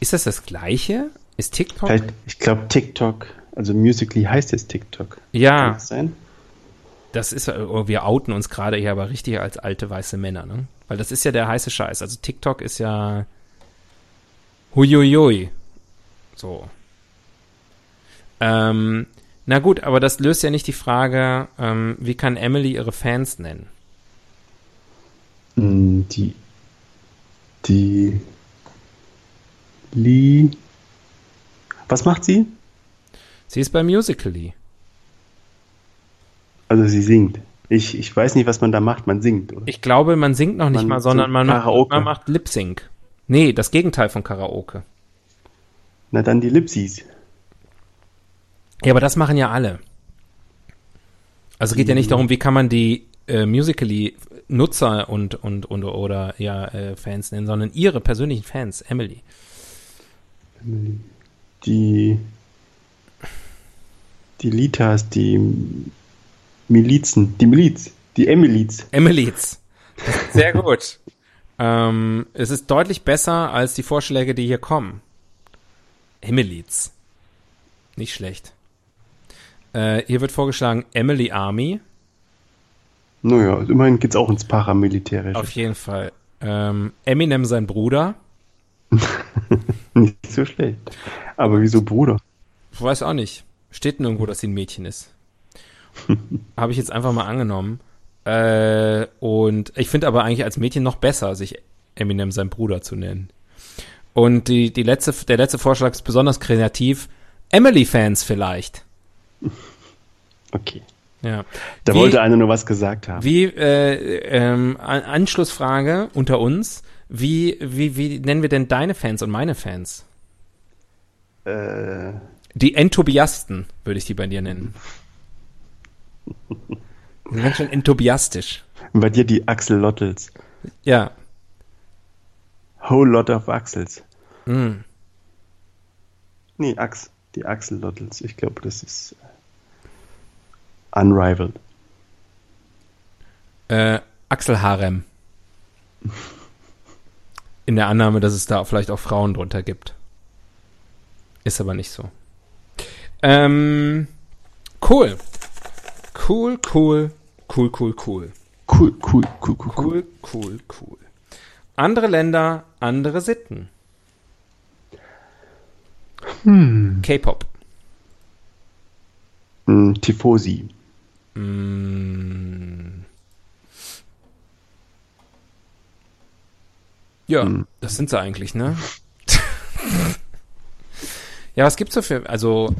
Ist das das gleiche? Ist TikTok? Vielleicht, ich glaube TikTok, also Musically heißt jetzt TikTok. Kann ja, das sein? das ist, oh, wir outen uns gerade hier aber richtig als alte weiße Männer, ne? Weil das ist ja der heiße Scheiß. Also TikTok ist ja huiuiui. So. Ähm, na gut, aber das löst ja nicht die Frage, ähm, wie kann Emily ihre Fans nennen? Mm, Die, die, Li, was macht sie? Sie ist bei Musically. Also sie singt. Ich, ich weiß nicht, was man da macht. Man singt, oder? Ich glaube, man singt noch nicht Man mal, sondern man macht, Karaoke. man macht Lip Sync. Nee, das Gegenteil von Karaoke. Na dann die Lipsies. Ja, aber das machen ja alle. Also es geht ja nicht darum, wie kann man die äh, Musically Nutzer und und und oder ja äh, Fans nennen, sondern ihre persönlichen Fans, Emily. Die, die Litas, die Milizen, die Miliz, die Emiliz. Emilys. Sehr gut. ähm, es ist deutlich besser als die Vorschläge, die hier kommen. Emilys. Nicht schlecht. Äh, hier wird vorgeschlagen Emily Army. Naja, immerhin geht's auch ins Paramilitärische. Auf jeden Fall. Ähm, Eminem sein Bruder. Nicht so schlecht. Aber wieso Bruder? Ich weiß auch nicht. Steht nirgendwo, dass sie ein Mädchen ist. Habe ich jetzt einfach mal angenommen. Äh, und ich finde aber eigentlich als Mädchen noch besser, sich Eminem sein Bruder zu nennen. Und die, die letzte, der letzte Vorschlag ist besonders kreativ. Emily-Fans vielleicht. Okay. Ja. Da Wie- wollte einer nur was gesagt haben. Wie, äh, ähm, An- Anschlussfrage unter uns. Wie, wie, wie nennen wir denn deine Fans und meine Fans? Äh, Die Entobiasten, würde ich die bei dir nennen. Ganz schön entobiastisch. bei dir die Axelottels. Ja. Whole lot of Axels. Mm. Nee, Ax. Die Axelottels. Ich glaube, das ist äh, unrivaled. Äh, Axelharem. In der Annahme, dass es da vielleicht auch Frauen drunter gibt. Ist aber nicht so. Ähm, cool. Cool, cool, cool, cool, cool. Cool, cool, cool, cool, cool. Cool, cool. Andere Länder, andere Sitten. Hm. K-Pop. Mm, Tifosi. Mm. Ja, Hm. das sind sie eigentlich, ne? ja, was gibt's so für, also,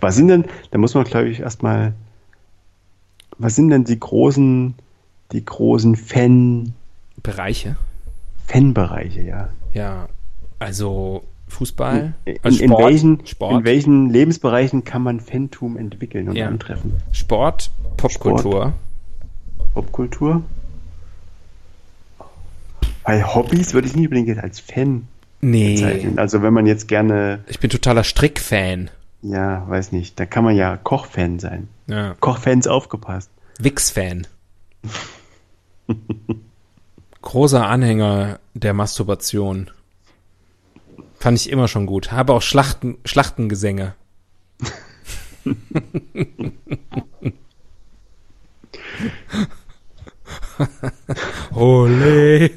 Was sind denn, da muss man glaube ich erstmal, was sind denn die großen, die großen Fan, Bereiche? Fanbereiche, ja? Ja, also Fußball, In, also in, welchen, Sport, in welchen Lebensbereichen kann man Fantum entwickeln und Ja. antreffen? Sport, Popkultur. Popkultur? Bei Hobbys würde ich nicht unbedingt als Fan Nee, bezeichnen. Also wenn man jetzt gerne, ich bin totaler Strickfan. ja, weiß nicht, da kann man ja Kochfan sein. Ja. Kochfans aufgepasst. Wix-Fan. Großer Anhänger der Masturbation. Fand ich immer schon gut. Habe auch Schlachten, Schlachtengesänge. Ole.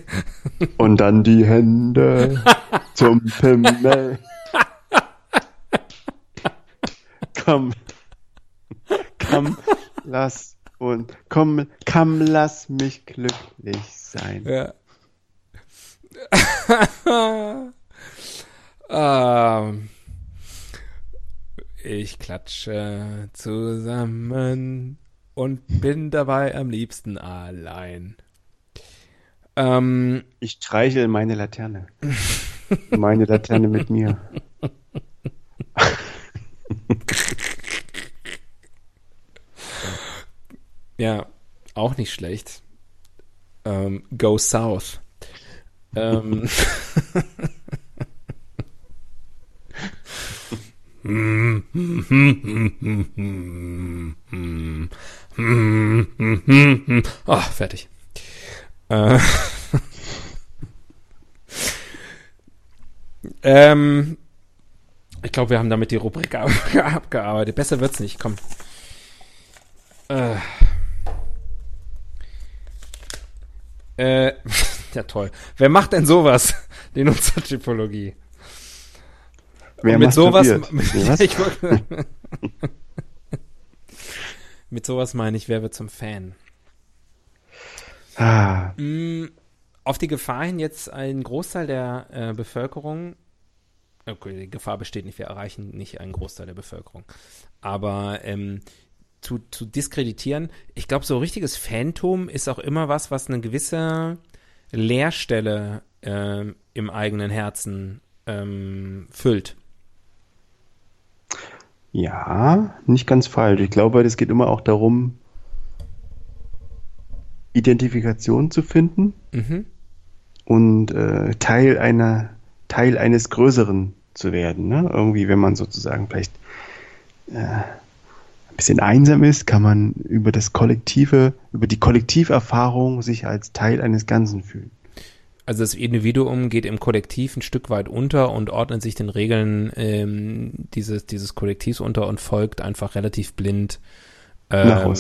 Und dann die Hände zum Pimmel. Komm, komm, lass und komm, komm, lass mich glücklich sein. Ja. ähm, ich klatsche zusammen und bin dabei am liebsten allein. Ähm, Ich streichel meine Laterne. Meine Laterne mit mir. ja, auch nicht schlecht. Ähm, Go South. Ähm, Ah, fertig. Äh, ähm, ich glaube, wir haben damit die Rubrik ab abgearbeitet. Besser wird's nicht. Komm. Äh. Äh, ja toll. Wer macht denn sowas? Die Nutzertypologie. Wer mit sowas, ich mit sowas meine ich, wer wird zum Fan? Ah, Mm, Auf die Gefahr hin, jetzt ein Großteil der äh, Bevölkerung, okay, die Gefahr besteht nicht, wir erreichen nicht einen Großteil der Bevölkerung, aber ähm, zu, zu diskreditieren, ich glaube, so richtiges Phantom ist auch immer was, was eine gewisse Leerstelle ähm, im eigenen Herzen ähm, füllt. Ja, nicht ganz falsch. Ich glaube, es geht immer auch darum, Identifikation zu finden Mhm. und äh, Teil einer Teil eines Größeren zu werden. Ne? Irgendwie, wenn man sozusagen vielleicht äh, ein bisschen einsam ist, kann man über das Kollektive, über die Kollektiverfahrung sich als Teil eines Ganzen fühlen. Also das Individuum geht im Kollektiv ein Stück weit unter und ordnet sich den Regeln ähm, dieses, dieses Kollektivs unter und folgt einfach relativ blind ähm,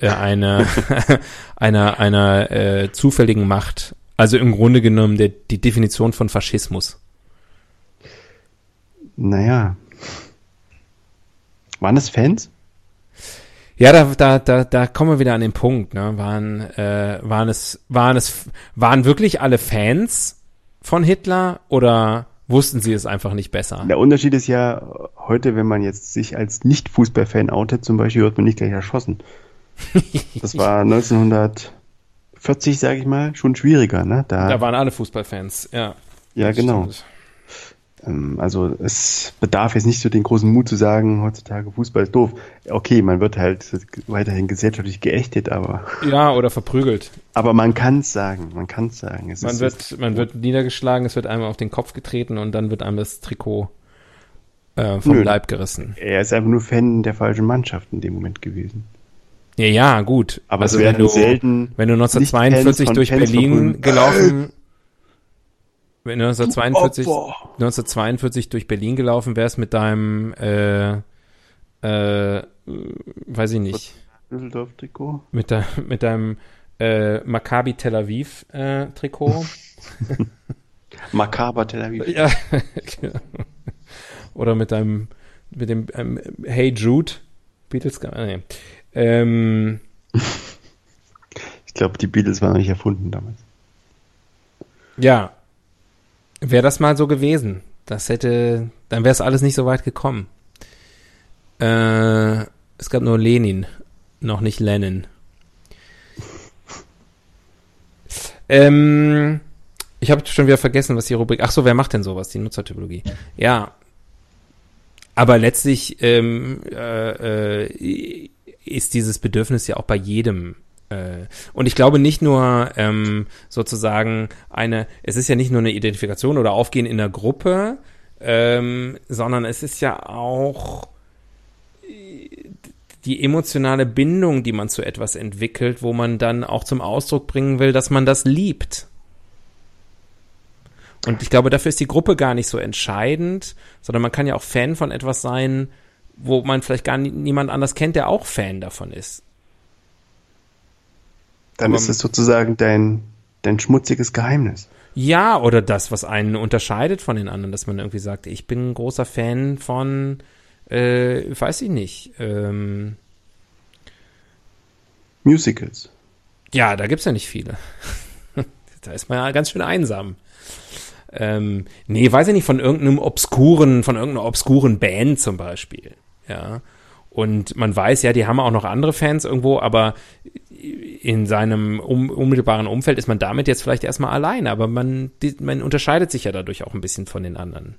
äh, einer, einer, einer äh, zufälligen Macht. Also im Grunde genommen der, die Definition von Faschismus. Naja, Waren das Fans? Ja, da, da, da, da kommen wir wieder an den Punkt. Ne? Waren, äh, waren es, waren es, waren wirklich alle Fans von Hitler oder wussten sie es einfach nicht besser? Der Unterschied ist ja heute, wenn man jetzt sich als Nicht-Fußballfan outet, zum Beispiel, wird man nicht gleich erschossen. Das war 1940, sage ich mal, schon schwieriger. Ne? Da, Da waren alle Fußballfans, ja. ja, genau. stimmt. Ähm, Also es bedarf jetzt nicht so den großen Mut zu sagen, heutzutage Fußball ist doof. Okay, man wird halt weiterhin gesellschaftlich geächtet, aber, Ja, oder verprügelt. aber man kann es sagen, man kann es sagen. Es Man ist wird, man wird niedergeschlagen, es wird einem auf den Kopf getreten und dann wird einem das Trikot äh, vom Nö. Leib gerissen. er ist einfach nur Fan der falschen Mannschaft in dem Moment gewesen. Ja, ja, gut. Aber also es wenn werden du, selten wenn du nicht 1942 Fans von durch Fans Berlin gelaufen, wenn du 1942, Opfer. 1942 durch Berlin gelaufen wärst mit deinem, äh, äh, weiß ich nicht, Düsseldorf-Trikot. mit, de, mit deinem äh, Maccabi Tel Aviv äh, Trikot. Makaber Tel Aviv. ja, genau. Oder mit deinem, mit dem ähm, Hey Jude, Beatles, ah, nee. ähm, Ich glaube, die Beatles waren noch nicht erfunden damals. Ja. Wäre das mal so gewesen. Das hätte, dann wäre es alles nicht so weit gekommen. Äh, es gab nur Lenin, noch nicht Lenin. Ähm, ich habe schon wieder vergessen, was die Rubrik. Ach so, wer macht denn sowas? Die Nutzertypologie. Ja. Aber letztlich ähm, äh, äh, ist dieses Bedürfnis ja auch bei jedem. Äh, und ich glaube nicht nur ähm, sozusagen eine, es ist ja nicht nur eine Identifikation oder Aufgehen in der Gruppe, ähm, sondern es ist ja auch äh, die emotionale Bindung, die man zu etwas entwickelt, wo man dann auch zum Ausdruck bringen will, dass man das liebt. Und ich glaube, dafür ist die Gruppe gar nicht so entscheidend, sondern man kann ja auch Fan von etwas sein, wo man vielleicht gar nie, niemand anders kennt, der auch Fan davon ist. Dann ist es sozusagen dein, dein schmutziges Geheimnis. Ja, oder das, was einen unterscheidet von den anderen, dass man irgendwie sagt, ich bin ein großer Fan von, äh, weiß ich nicht, ähm, Musicals. ja, da gibt's ja nicht viele. da ist man ja ganz schön einsam. Ähm, nee, weiß ich nicht, von irgendeinem obskuren, von irgendeiner obskuren Band zum Beispiel. Ja. Und man weiß ja, die haben auch noch andere Fans irgendwo, aber in seinem um, unmittelbaren Umfeld ist man damit jetzt vielleicht erstmal allein, aber man, die, man unterscheidet sich ja dadurch auch ein bisschen von den anderen.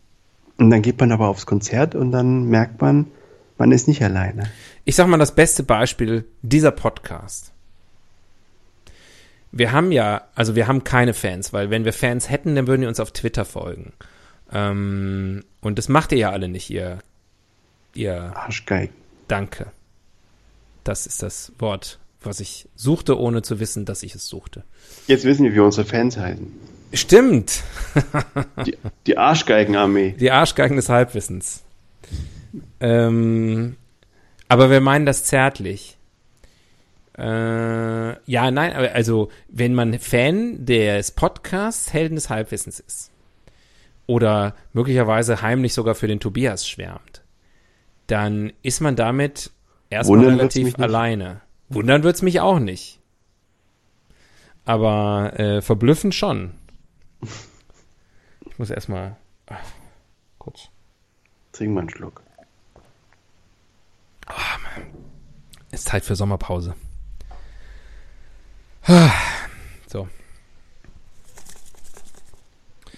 Und dann geht man aber aufs Konzert und dann merkt man, man ist nicht alleine. Ich sag mal das beste Beispiel dieser Podcast. Wir haben ja, also wir haben keine Fans, weil wenn wir Fans hätten, dann würden die uns auf Twitter folgen. Ähm, und das macht ihr ja alle nicht, ihr, ihr Arschgeigen. Danke. Das ist das Wort, was ich suchte, ohne zu wissen, dass ich es suchte. Jetzt wissen wir, wie unsere Fans heißen. Stimmt. Die, die Arschgeigenarmee. Die Arschgeigen des Halbwissens. Ähm, aber wir meinen das zärtlich. Äh, ja, nein, also, wenn man Fan des Podcasts Helden des Halbwissens ist oder möglicherweise heimlich sogar für den Tobias schwärmt, dann ist man damit erstmal relativ alleine. Wundern wird's mich auch nicht. Aber äh, verblüffend schon. Ich muss erstmal kurz. Trink mal einen Schluck. Ist Zeit für Sommerpause. So.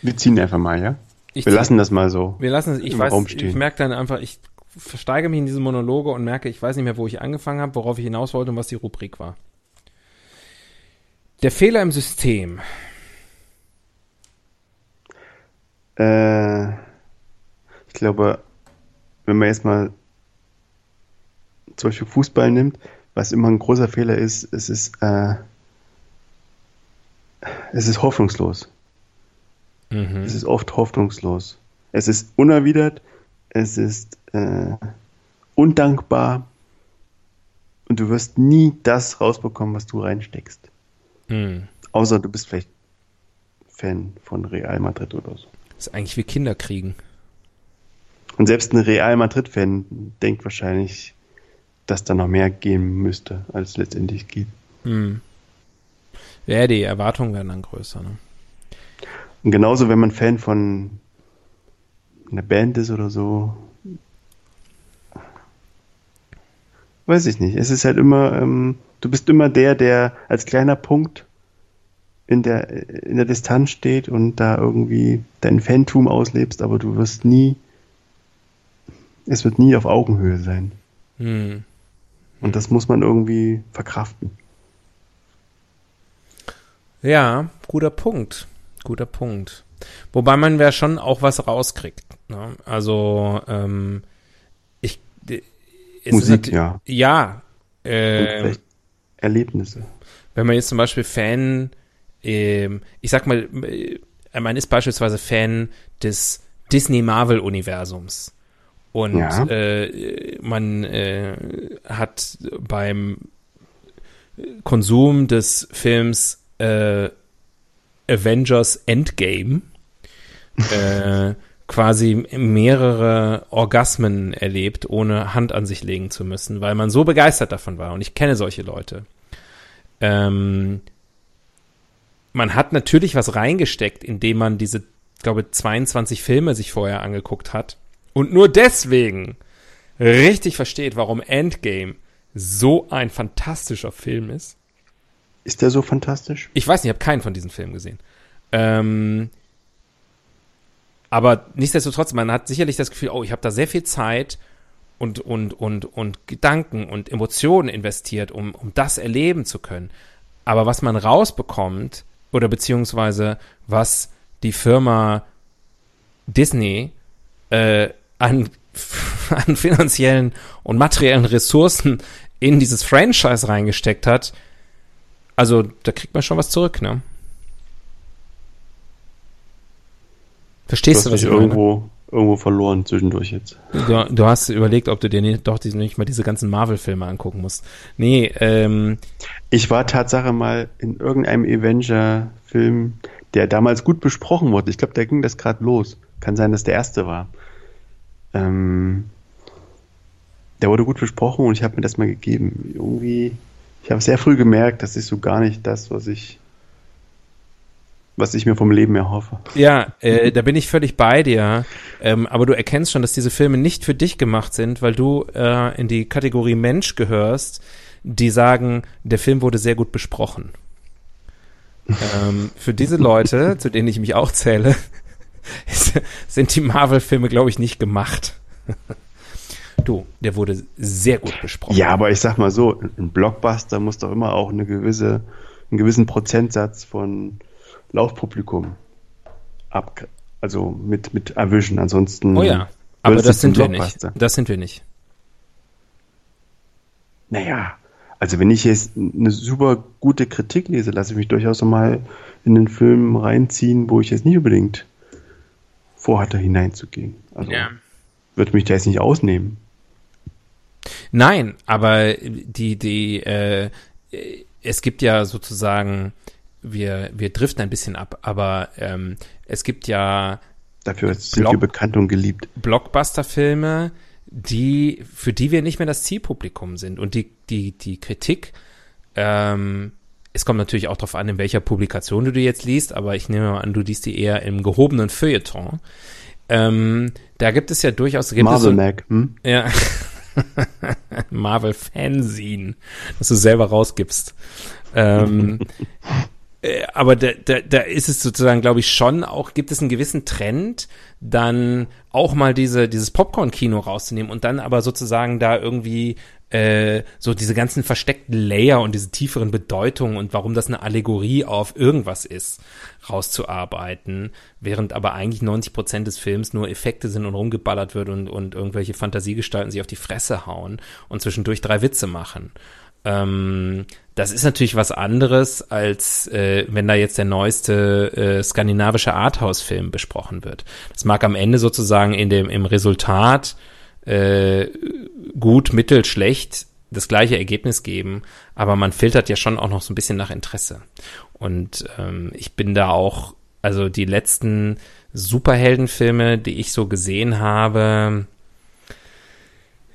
Wir ziehen einfach mal, ja? Ich, Wir lassen das mal so. wir lassen es, ich weiß, ich merke dann einfach, ich versteige mich in diese Monologe und merke, ich weiß nicht mehr, wo ich angefangen habe, worauf ich hinaus wollte und was die Rubrik war. Der Fehler im System. Äh, ich glaube, wenn man jetzt mal zum Beispiel Fußball nimmt, was immer ein großer Fehler ist, es ist, äh, es ist hoffnungslos. Mhm. Es ist oft hoffnungslos. Es ist unerwidert, es ist äh, undankbar und du wirst nie das rausbekommen, was du reinsteckst. Mhm. Außer du bist vielleicht Fan von Real Madrid oder so. Das ist eigentlich wie Kinder kriegen. Und selbst ein Real Madrid-Fan denkt wahrscheinlich, dass da noch mehr gehen müsste, als letztendlich geht. Hm. Ja, die Erwartungen werden dann größer. Ne? Und genauso, wenn man Fan von einer Band ist oder so, weiß ich nicht. Es ist halt immer, ähm, du bist immer der, der als kleiner Punkt in der, in der Distanz steht und da irgendwie dein Fantum auslebst, aber du wirst nie, es wird nie auf Augenhöhe sein. Hm. Und das muss man irgendwie verkraften. Ja, guter Punkt. Guter Punkt. Wobei man ja schon auch was rauskriegt. Ne? Also, ähm, ich. Musik, ja. Ja. Äh, Erlebnisse. Wenn man jetzt zum Beispiel Fan, äh, ich sag mal, äh, man ist beispielsweise Fan des Disney-Marvel-Universums. Und ja. äh, man äh, hat beim Konsum des Films äh, Avengers Endgame quasi mehrere Orgasmen erlebt, ohne Hand an sich legen zu müssen, weil man so begeistert davon war. Und ich kenne solche Leute. Ähm, man hat natürlich was reingesteckt, indem man diese, glaube 22 Filme sich vorher angeguckt hat und nur deswegen richtig versteht, warum Endgame so ein fantastischer Film ist. Ist der so fantastisch? Ich weiß nicht, ich habe keinen von diesen Filmen gesehen. Ähm, aber nichtsdestotrotz, man hat sicherlich das Gefühl, oh, ich habe da sehr viel Zeit und, und, und, und Gedanken und Emotionen investiert, um, um das erleben zu können. Aber was man rausbekommt, oder beziehungsweise was die Firma Disney äh, an, an finanziellen und materiellen Ressourcen in dieses Franchise reingesteckt hat, also da kriegt man schon was zurück, ne? Verstehst du, was ich irgendwo, meine? irgendwo verloren zwischendurch jetzt. Du, du, hast überlegt, ob du dir nicht, doch diese, nicht mal diese ganzen Marvel-Filme angucken musst. Nee, ähm. Ich war Tatsache mal in irgendeinem Avenger-Film, der damals gut besprochen wurde. Ich glaube, da ging das gerade los. Kann sein, dass der erste war. Ähm, der wurde gut besprochen und ich habe mir das mal gegeben. Irgendwie ich habe sehr früh gemerkt, das ist so gar nicht das, was ich, was ich mir vom Leben erhoffe. Ja, äh, da bin ich völlig bei dir. Ähm, aber du erkennst schon, dass diese Filme nicht für dich gemacht sind, weil du äh, in die Kategorie Mensch gehörst, die sagen, der Film wurde sehr gut besprochen. ähm, für diese Leute, zu denen ich mich auch zähle, sind die Marvel-Filme, glaube ich, nicht gemacht. Du, der wurde sehr gut besprochen. Ja, aber ich sag mal so, ein Blockbuster muss doch immer auch eine gewisse, einen gewissen Prozentsatz von Laufpublikum ab, also mit, mit erwischen. Ansonsten. Oh ja, aber das sind wir nicht. Das sind wir nicht. Naja, also wenn ich jetzt eine super gute Kritik lese, lasse ich mich durchaus mal in den Film reinziehen, wo ich jetzt nicht unbedingt vorhatte, hineinzugehen. Also ja. würde mich da jetzt nicht ausnehmen. Nein, aber die, die, äh, es gibt ja sozusagen, wir, wir driften ein bisschen ab, aber ähm, es gibt ja Dafür sind Block wir bekannt und geliebt. Blockbuster-Filme, die, für die wir nicht mehr das Zielpublikum sind. Und die, die, die Kritik, ähm, es kommt natürlich auch darauf an, in welcher Publikation du die jetzt liest, aber ich nehme mal an, du liest die eher im gehobenen Feuilleton. Ähm, da gibt es ja durchaus. Gibt Marvel so, Mac, hm? Ja. Marvel Fanzine, das du selber rausgibst. Ähm, äh, aber da, da, da ist es sozusagen, glaube ich, schon auch, gibt es einen gewissen Trend, dann auch mal diese, dieses Popcorn-Kino rauszunehmen und dann aber sozusagen da irgendwie äh, so diese ganzen versteckten Layer und diese tieferen Bedeutungen und warum das eine Allegorie auf irgendwas ist, rauszuarbeiten, während aber eigentlich 90 Prozent des Films nur Effekte sind und rumgeballert wird und, und irgendwelche Fantasiegestalten sich auf die Fresse hauen und zwischendurch drei Witze machen. Ähm, das ist natürlich was anderes, als äh, wenn da jetzt der neueste äh, skandinavische Arthouse-Film besprochen wird. Das mag am Ende sozusagen in dem im Resultat äh, gut, mittel, schlecht das gleiche Ergebnis geben, aber man filtert ja schon auch noch so ein bisschen nach Interesse. Und ähm, ich bin da auch Also die letzten Superheldenfilme, die ich so gesehen habe,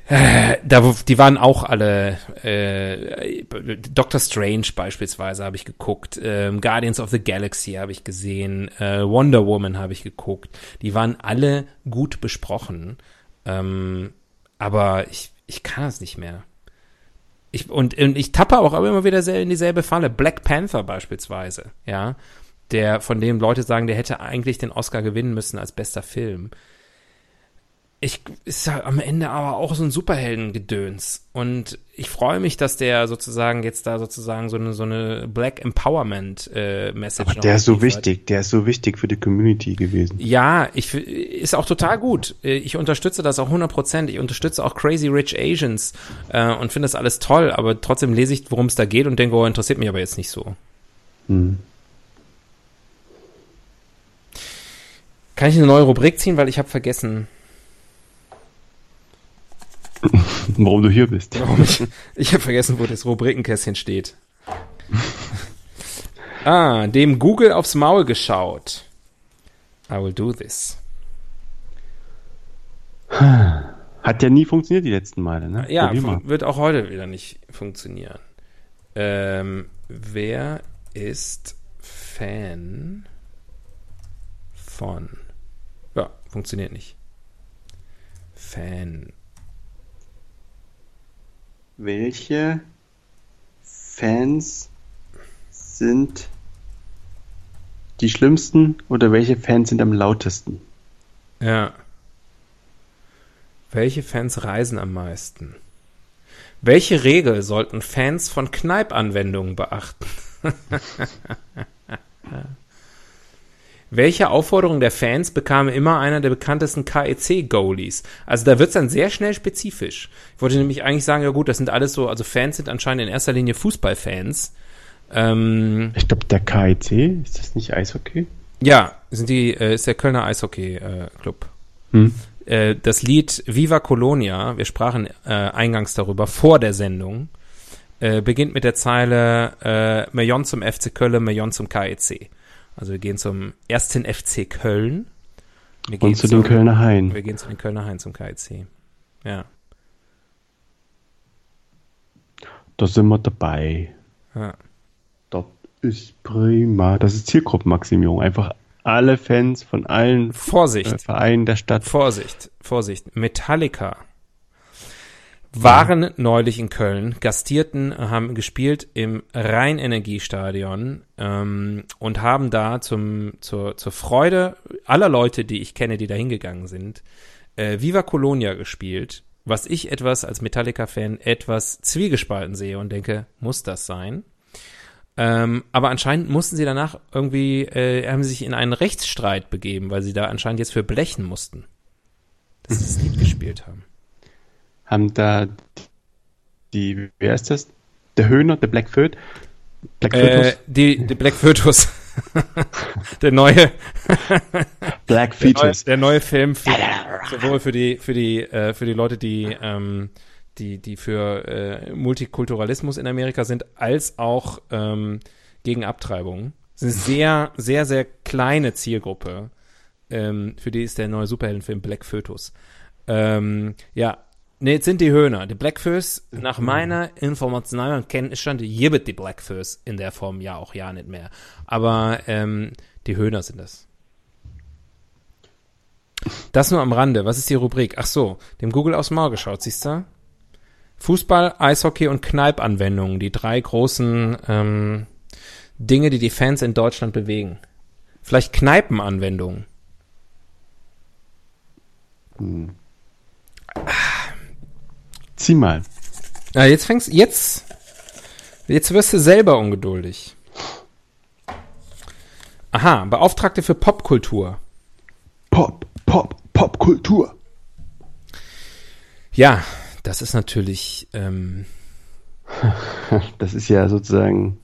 da, die waren auch alle äh, Doctor Strange beispielsweise habe ich geguckt, ähm, Guardians of the Galaxy habe ich gesehen, äh, Wonder Woman habe ich geguckt. Die waren alle gut besprochen, ähm, aber ich ich kann es nicht mehr. Ich, und, und ich tappe auch immer wieder in dieselbe Falle. Black Panther beispielsweise, ja, der von dem Leute sagen, der hätte eigentlich den Oscar gewinnen müssen als bester Film ich ist ja am Ende aber auch so ein Superheldengedöns. Und ich freue mich, dass der sozusagen jetzt da sozusagen so eine, so eine Black Empowerment äh, Message. Aber der ist so wichtig, der ist so wichtig für die Community gewesen. Ja, ich ist auch total gut. Ich unterstütze das auch 100 Prozent. Ich unterstütze auch Crazy Rich Asians äh, und finde das alles toll. Aber trotzdem lese ich, worum es da geht und denke, oh, interessiert mich aber jetzt nicht so. Hm. Kann ich eine neue Rubrik ziehen, weil ich habe vergessen Warum du hier bist. ich ich habe vergessen, wo das Rubrikenkästchen steht. ah, dem Google aufs Maul geschaut. I will do this. Hat ja nie funktioniert die letzten Male, ne? Ja, wird auch heute wieder nicht funktionieren. Ähm, wer ist Fan von? Ja, funktioniert nicht. Fan welche Fans sind die schlimmsten oder welche Fans sind am lautesten? Ja. Welche Fans reisen am meisten? Welche Regel sollten Fans von Kneipp-Anwendungen beachten? Welche Aufforderung der Fans bekam immer einer der bekanntesten KEC-Goalies? Also da wird es dann sehr schnell spezifisch. Ich wollte nämlich eigentlich sagen, ja gut, das sind alles so, also Fans sind anscheinend in erster Linie Fußballfans. Ähm, ich glaube, der KEC, ist das nicht Eishockey? Ja, sind die, äh, ist der Kölner Eishockey-Club. Äh, hm. äh, das Lied Viva Colonia, wir sprachen äh, eingangs darüber, vor der Sendung, äh, beginnt mit der Zeile äh, Million zum FC Köln, Million zum KEC. Also wir gehen zum ersten FC Köln. Wir Und zu zum, den Kölner Hain. Wir gehen zu den Kölner Hain zum KIC. Ja. Da sind wir dabei. Ja. Das ist prima. Das ist Zielgruppenmaximierung. Einfach alle Fans von allen Vorsicht. Äh, Vereinen der Stadt. Vorsicht, Vorsicht. Metallica waren neulich in Köln, gastierten, haben gespielt im Rheinenergiestadion ähm, und haben da zum, zur, zur Freude aller Leute, die ich kenne, die da hingegangen sind, äh, Viva Colonia gespielt, was ich etwas als Metallica-Fan etwas zwiegespalten sehe und denke, muss das sein? Ähm, aber anscheinend mussten sie danach irgendwie, äh, haben sie sich in einen Rechtsstreit begeben, weil sie da anscheinend jetzt für blechen mussten, dass sie das Lied gespielt haben haben da die, wer ist das? Der Höhner, der Black Föt? Black äh, die, die Black Fötus. der neue Black Fetus. Der neue, der neue Film für, sowohl für die für die äh, für die Leute, die ähm, die die für äh, Multikulturalismus in Amerika sind, als auch ähm, gegen Abtreibung. Das ist eine sehr sehr sehr kleine Zielgruppe. Ähm, für die ist der neue Superheldenfilm Black Fötus. Ähm, ja, Ne, jetzt sind die Höhner. Die Blackfurs, nach meiner informationalen Kenntnisstand, gibt die Blackfurs in der Form ja auch ja nicht mehr. Aber ähm, die Höhner sind das. Das nur am Rande. Was ist die Rubrik? Ach so, dem Google aus Maul geschaut, siehst du? Fußball, Eishockey und Kneipp-Anwendungen, die drei großen ähm, Dinge, die die Fans in Deutschland bewegen. Vielleicht Kneipenanwendungen. Hm. Zieh mal. Ja, jetzt fängst jetzt jetzt wirst du selber ungeduldig. Aha, Beauftragte für Popkultur. Pop, Pop, Popkultur. Ja, das ist natürlich. Ähm, das ist ja sozusagen.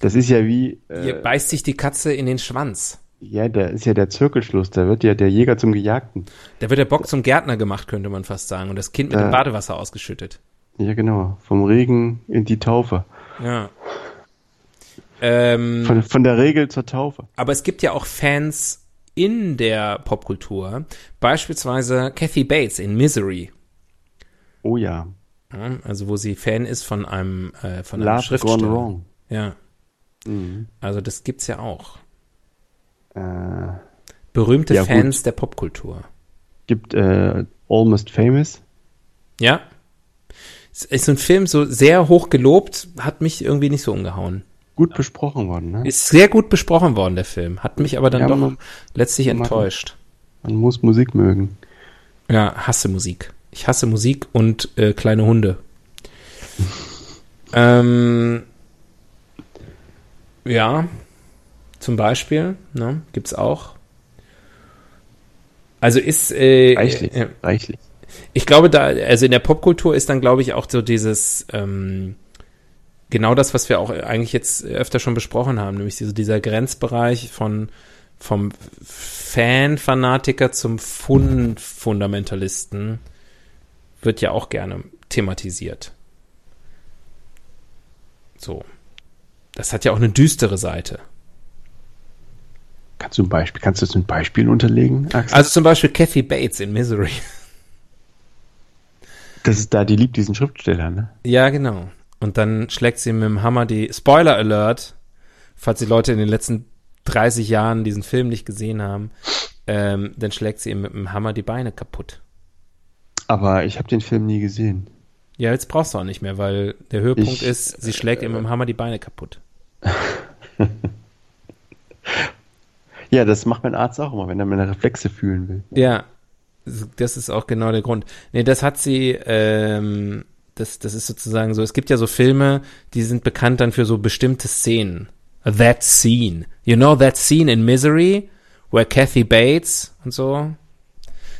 Das ist ja wie. Äh, Hier beißt sich die Katze in den Schwanz. Ja, da ist ja der Zirkelschluss. Da wird ja der Jäger zum Gejagten. Da wird der Bock zum Gärtner gemacht, könnte man fast sagen. Und das Kind mit äh, dem Badewasser ausgeschüttet. Ja, genau. Vom Regen in die Taufe. Ja. Ähm, Von, von der Regel zur Taufe. aber es gibt ja auch Fans in der Popkultur. Beispielsweise Kathy Bates in Misery. Oh ja. Also wo sie Fan ist von einem, äh, von einem Love Schriftsteller. Gone Wrong. Ja, Mhm. also das gibt's ja auch. Äh, Berühmte Ja, Fans der Popkultur. gibt äh, Almost Famous. Ja. Ist so ein Film so sehr hoch gelobt, hat mich irgendwie nicht so umgehauen. Gut besprochen worden, ne? Ist sehr gut besprochen worden, der Film. Hat mich aber dann Ja, doch man- letztlich man- enttäuscht. Man muss Musik mögen. Ja, hasse Musik. Ich hasse Musik und äh, kleine Hunde. ähm, ja, zum Beispiel, ne, gibt's auch. Also ist, äh, Reichlich. äh, Reichlich. ich glaube, da, also in der Popkultur ist dann, glaube ich, auch so dieses, ähm, genau das, was wir auch eigentlich jetzt öfter schon besprochen haben, nämlich diese, dieser Grenzbereich von, vom Fan-Fanatiker zum Fun-Fundamentalisten wird ja auch gerne thematisiert. So. Das hat ja auch eine düstere Seite. Kannst du ein Beispiel, kannst du das mit Beispielen unterlegen, Axel? Also zum Beispiel Kathy Bates in Misery. das ist da, die liebt diesen Schriftsteller, ne? Ja, genau. Und dann schlägt sie mit dem Hammer die Spoiler Alert, falls die Leute in den letzten 30 Jahren diesen Film nicht gesehen haben, ähm, dann schlägt sie ihm mit dem Hammer die Beine kaputt. Aber ich habe den Film nie gesehen. Ja, jetzt brauchst du auch nicht mehr, weil der Höhepunkt Ich- ist, sie schlägt ihm mit dem Hammer die Beine kaputt. Ja, das macht mein Arzt auch immer, wenn er meine Reflexe fühlen will. Ja, das ist auch genau der Grund. Nee, das hat sie, ähm, das, das ist sozusagen so, es gibt ja so Filme, die sind bekannt dann für so bestimmte Szenen. That scene. You know that scene in Misery, where Kathy Bates und so.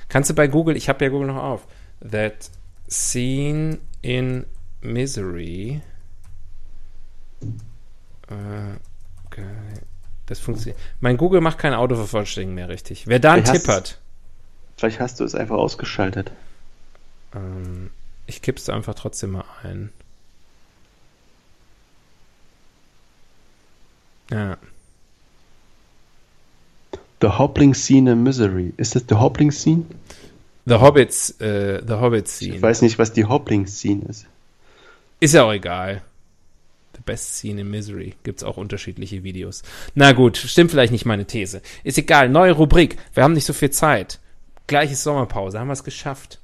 Kannst du bei Google, ich habe ja Google noch auf. That scene in Misery. Äh, okay. Das funktioniert. Mein Google macht kein Autovervollständigen mehr richtig. Wer da einen Vielleicht Tipp hast- hat, Vielleicht hast du es einfach ausgeschaltet. ähm, ich kipp's einfach trotzdem mal ein. Ja. The Hobbling Scene in Misery. Ist das The Hobbling Scene? The Hobbits, äh, The Hobbit Ich Scene. weiß nicht, was die Hobbling Scene ist. Ist ja auch egal. Best Scene in Misery. Gibt's auch unterschiedliche Videos. Na gut, stimmt vielleicht nicht meine These. Ist egal, neue Rubrik. Wir haben nicht so viel Zeit. Gleiches Sommerpause, haben wir es geschafft.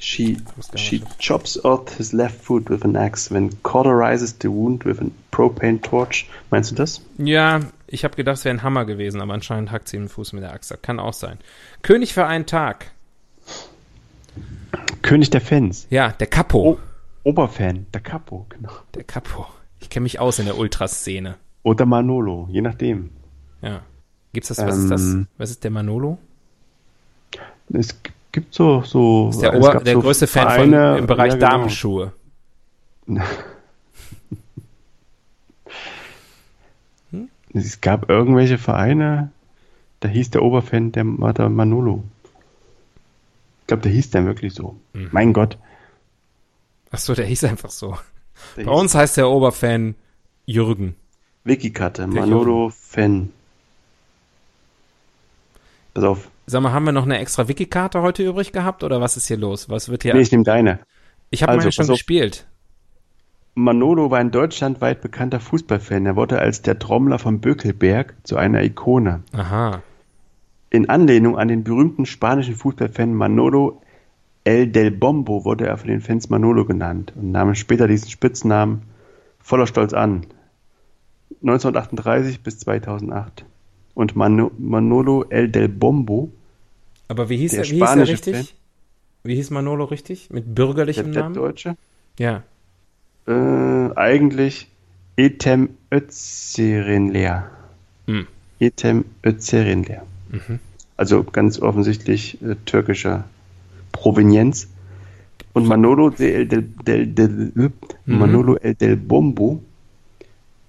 She, she chops off his left foot with an axe, then cauterizes the wound with a propane torch. Meinst du das? Ja, ich habe gedacht, es wäre ein Hammer gewesen, aber anscheinend hackt sie den Fuß mit der Axt. Kann auch sein. König für einen Tag. König der Fans. Ja, der Capo. Oh. Oberfan, der Capo, genau. Der Capo. Ich kenne mich aus in der Ultraszene. Oder Manolo, je nachdem. Ja. Gibt's das? Was ist das? Ähm, Was ist der Manolo? Es gibt so, so. Ist der, Ober, der so größte Fan Vereine- von, im Bereich ja, genau. Damenschuhe. Es gab irgendwelche Vereine, da hieß der Oberfan der, war der Manolo. Ich glaube, der hieß der wirklich so. Mhm. Mein Gott. Ach so, der hieß einfach so. Der Bei uns heißt der Oberfan Jürgen. Wikikarte, Manolo Fan. Pass auf. Sag mal, haben wir noch eine extra Wiki-Karte heute übrig gehabt oder was ist hier los? Was wird hier? Nee, ich nehme deine. ich habe also, meine schon gespielt. Manolo war ein deutschlandweit bekannter Fußballfan. Er wurde als der Trommler von Bökelberg zu einer Ikone. Aha. In Anlehnung an den berühmten spanischen Fußballfan Manolo El del Bombo wurde er von den Fans Manolo genannt und nahm später diesen Spitznamen voller Stolz an. 1938 bis 2008. Und Mano Manolo El del Bombo, Aber wie hieß Der er, wie hieß er richtig? Fan. Wie hieß Manolo richtig? Mit der, bürgerlichem der Namen? Deutsche, Ja. äh, eigentlich Etem Özerinler. Hm. Etem Özerinler. Mhm. Also ganz offensichtlich äh, türkischer Provenienz. Und Manolo del, del, del, del, Mhm. Manolo El del Bombo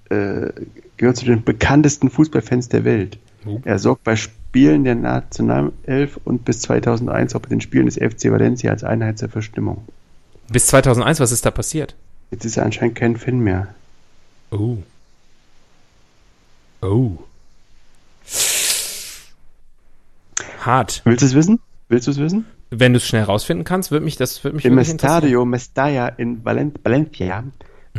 äh, gehört zu den bekanntesten Fußballfans der Welt. Oh. Er sorgt bei Spielen der Nationalelf und bis 2001 auch bei den Spielen des FC Valencia als Einheit zur Verstimmung. Bis 2001, was ist da passiert? Jetzt ist er anscheinend kein Fan mehr. Oh. Oh. Hart. Willst du es wissen? Willst du es wissen? Wenn du es schnell rausfinden kannst, würde mich das würde mich Im. Estadio Mestalla in Valen Valencia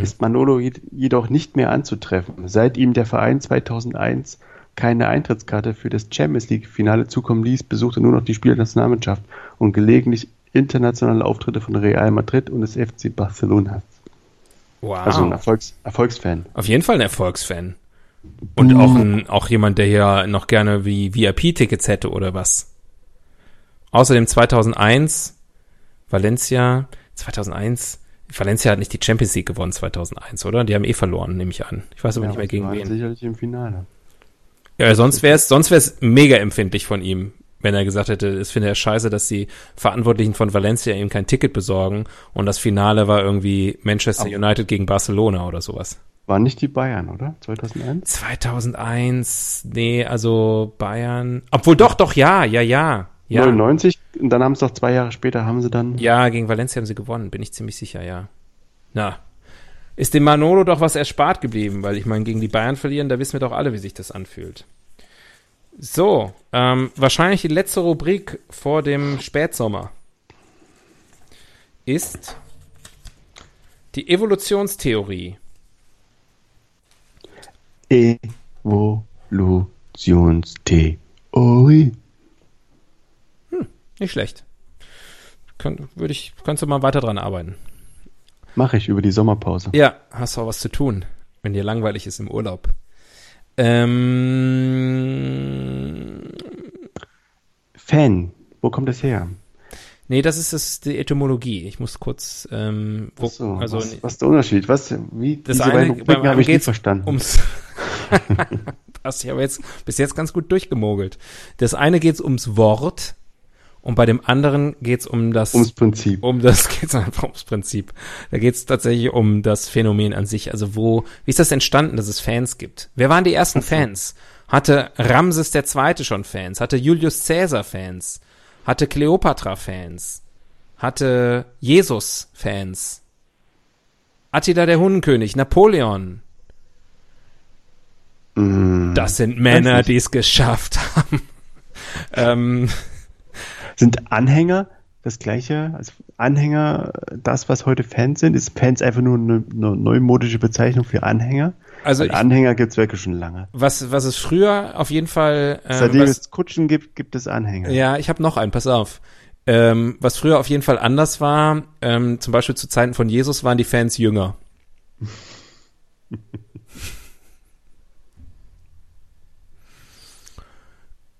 ist Manolo je- jedoch nicht mehr anzutreffen. Seit ihm der Verein 2001 keine Eintrittskarte für das Champions League Finale zukommen ließ, besuchte nur noch die Spieler der Nationalmannschaft und gelegentlich internationale Auftritte von Real Madrid und des FC Barcelona. Wow. Also ein Erfolgs Erfolgsfan. Auf jeden Fall ein Erfolgsfan. Und auch, ein, auch jemand, der hier noch gerne wie VIP-Tickets hätte oder was. Außerdem 2001, Valencia, 2001, Valencia hat nicht die Champions League gewonnen 2001, oder? Die haben eh verloren, nehme ich an. Ich weiß aber nicht mehr die gegen wen. Sicherlich im Finale. Ja, sonst wäre es sonst wär's mega empfindlich von ihm, wenn er gesagt hätte, es finde er scheiße, dass die Verantwortlichen von Valencia ihm kein Ticket besorgen und das Finale war irgendwie Manchester Auch. United gegen Barcelona oder sowas. Waren nicht die Bayern, oder? 2001? 2001, nee, also Bayern. Obwohl doch, doch, ja, ja, ja. Ja, 99 und dann haben sie doch zwei Jahre später haben sie dann ja gegen Valencia haben sie gewonnen, bin ich ziemlich sicher, ja. Na, ist dem Manolo doch was erspart geblieben, weil ich meine, gegen die Bayern verlieren, da wissen wir doch alle, wie sich das anfühlt. So, ähm, wahrscheinlich die letzte Rubrik vor dem Spätsommer ist die Evolutionstheorie. Evolutionstheorie. Nicht schlecht. Könnt, würde ich, kannst du mal weiter dran arbeiten. Mache ich über die Sommerpause. Ja, hast auch was zu tun, wenn dir langweilig ist im Urlaub. Ähm, Fan, wo kommt das her? nee, das ist das, die Etymologie. Ich muss kurz, ähm, wo, so, also was, was ist der Unterschied? Was, wie, das eine, beim habe ich nicht verstanden. ums, hast dich aber jetzt bis jetzt ganz gut durchgemogelt. Das eine geht's ums Wort und bei dem anderen geht's um das, Ums Prinzip. um das geht's einfach ums Prinzip. Da geht's tatsächlich um das Phänomen an sich. Also wo, wie ist das entstanden, dass es Fans gibt? Wer waren die ersten Fans? Hatte Ramses der Zweite schon Fans? Hatte Julius Caesar Fans? Hatte Kleopatra Fans? Hatte Jesus Fans? Attila der Hundenkönig? Napoleon? Mm, Das sind Männer, die es geschafft haben. ähm, Sind Anhänger das gleiche? Also Anhänger, das, was heute Fans sind? Ist Fans einfach nur eine, eine neumodische Bezeichnung für Anhänger? also ich, Anhänger gibt's wirklich schon lange. was, was es früher auf jeden Fall ähm, Seitdem was, es Kutschen gibt, gibt es Anhänger. Ja, ich habe noch einen, pass auf. Ähm, was früher auf jeden Fall anders war, ähm, zum Beispiel zu Zeiten von Jesus waren die Fans jünger.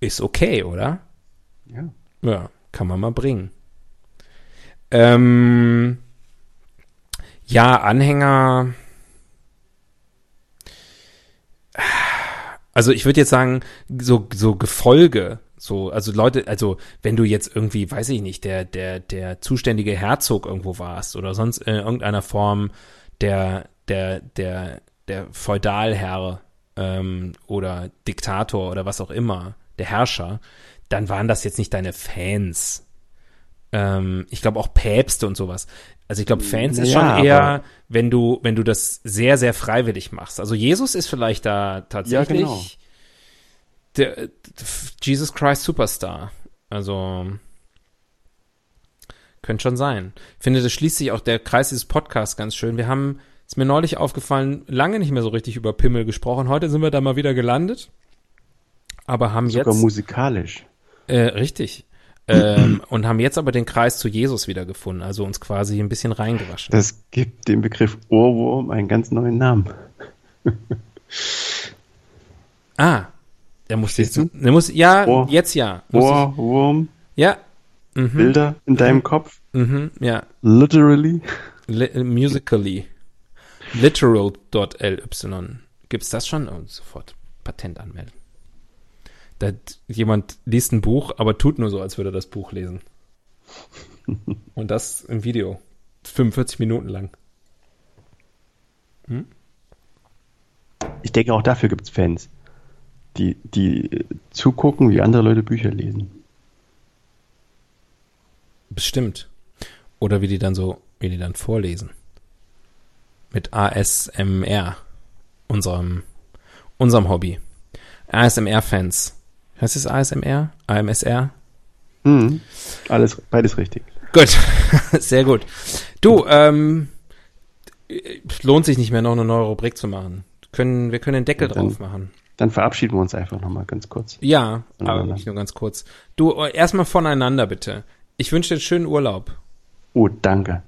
Ist okay, oder? Ja. Ja, kann man mal bringen. Ähm, ja, Anhänger. Also ich würde jetzt sagen, so, so Gefolge, so, also Leute, also wenn du jetzt irgendwie, weiß ich nicht, der, der, der zuständige Herzog irgendwo warst oder sonst in irgendeiner Form der, der, der, der Feudalherr ähm, oder Diktator oder was auch immer, der Herrscher, dann waren das jetzt nicht deine Fans. Ähm, ich glaube auch Päpste und sowas. Also ich glaube, Fans ist Ja, schon eher, wenn du, wenn du das sehr, sehr freiwillig machst. Also Jesus ist vielleicht da tatsächlich genau. der, der Jesus Christ Superstar. Also könnte schon sein. Ich finde, das schließt sich auch der Kreis dieses Podcasts ganz schön. Wir haben, ist mir neulich aufgefallen, lange nicht mehr so richtig über Pimmel gesprochen. Heute sind wir da mal wieder gelandet. Aber haben Sogar jetzt. musikalisch. Äh, richtig. ähm, und haben jetzt aber den Kreis zu Jesus wieder gefunden, also uns quasi ein bisschen reingewaschen. Das gibt dem Begriff Ohrwurm einen ganz neuen Namen. ah, der muss jetzt, der muss, ja, Ohr- jetzt ja. Ohrwurm, ja. Mhm, Bilder in deinem Kopf. mhm, ja. Literally. Li musically. Literal.ly. Gibt's das schon? Oh, sofort Patent anmelden. Da jemand liest ein Buch, aber tut nur so, als würde er das Buch lesen. Und das im Video. 45 Minuten lang. Ich denke, auch dafür gibt's Fans, die, die zugucken, wie andere Leute Bücher lesen. Bestimmt. Oder wie die dann so, wie die dann vorlesen. Mit ASMR. Unserem, unserem Hobby. ASMR-Fans. Heißt es ASMR? AMSR? Hm. Alles, beides richtig. Gut, sehr gut. Du, ähm, lohnt sich nicht mehr noch eine neue Rubrik zu machen. Können, wir können den Deckel Dann- drauf machen. Dann verabschieden wir uns einfach nochmal ganz kurz. Ja, aber nicht nur ganz kurz. Du, äh, erstmal voneinander bitte. Ich wünsche dir einen schönen Urlaub. Oh, danke.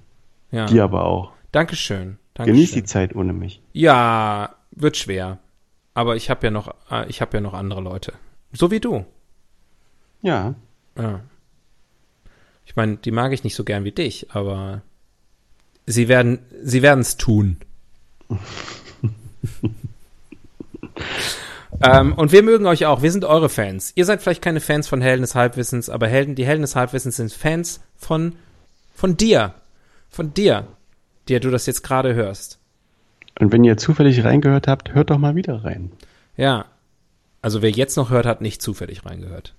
Ja. Dir aber auch. Dankeschön. Dankeschön. Genieß die Zeit ohne mich. Ja, wird schwer. Aber ich habe ja noch, äh, ich habe ja noch andere Leute. So wie du. Ja. Ja. Ich meine, die mag ich nicht so gern wie dich, aber sie werden, sie werden es tun. ähm, und wir mögen euch auch. Wir sind eure Fans. Ihr seid vielleicht keine Fans von Helden des Halbwissens, aber Helden, die Helden des Halbwissens sind Fans von, von dir. Von dir, der du das jetzt gerade hörst. Und wenn ihr zufällig reingehört habt, hört doch mal wieder rein. Ja. Also wer jetzt noch hört, hat nicht zufällig reingehört.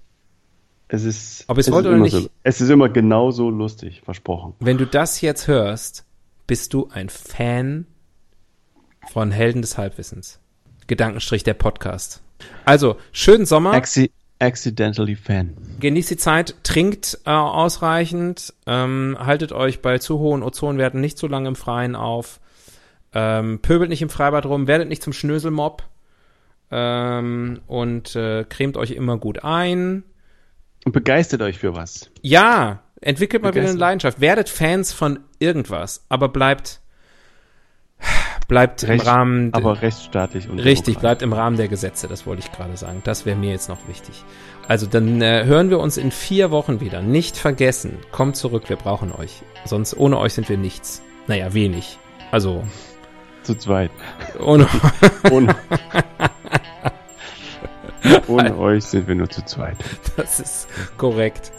Es ist, Ob ihr's es wollt ist oder immer nicht. So, es ist immer genauso lustig, versprochen. Wenn du das jetzt hörst, bist du ein Fan von Helden des Halbwissens. Gedankenstrich der Podcast. Also, schönen Sommer, Acci accidentally Fan. genießt die Zeit, trinkt äh, ausreichend, ähm, haltet euch bei zu hohen Ozonwerten nicht zu lange im Freien auf, ähm, pöbelt nicht im Freibad rum, werdet nicht zum Schnöselmob ähm, und äh, cremt euch immer gut ein. Und begeistert euch für was. Ja, entwickelt mal wieder eine. Leidenschaft. Werdet Fans von irgendwas, aber bleibt bleibt im Recht- Rahmen Aber rechtsstaatlich und richtig, bleibt im Rahmen der Gesetze, das wollte ich gerade sagen. Das wäre mir jetzt noch wichtig. Also dann äh, hören wir uns in vier Wochen wieder. Nicht vergessen, kommt zurück, wir brauchen euch. Sonst ohne euch sind wir nichts. Naja, wenig. Also Zu zweit. ohne Ohne, ohne euch sind wir nur zu zweit. das ist korrekt.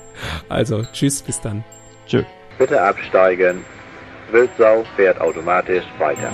Also tschüss, bis dann. Tschö. Bitte absteigen. Wildsau fährt automatisch weiter.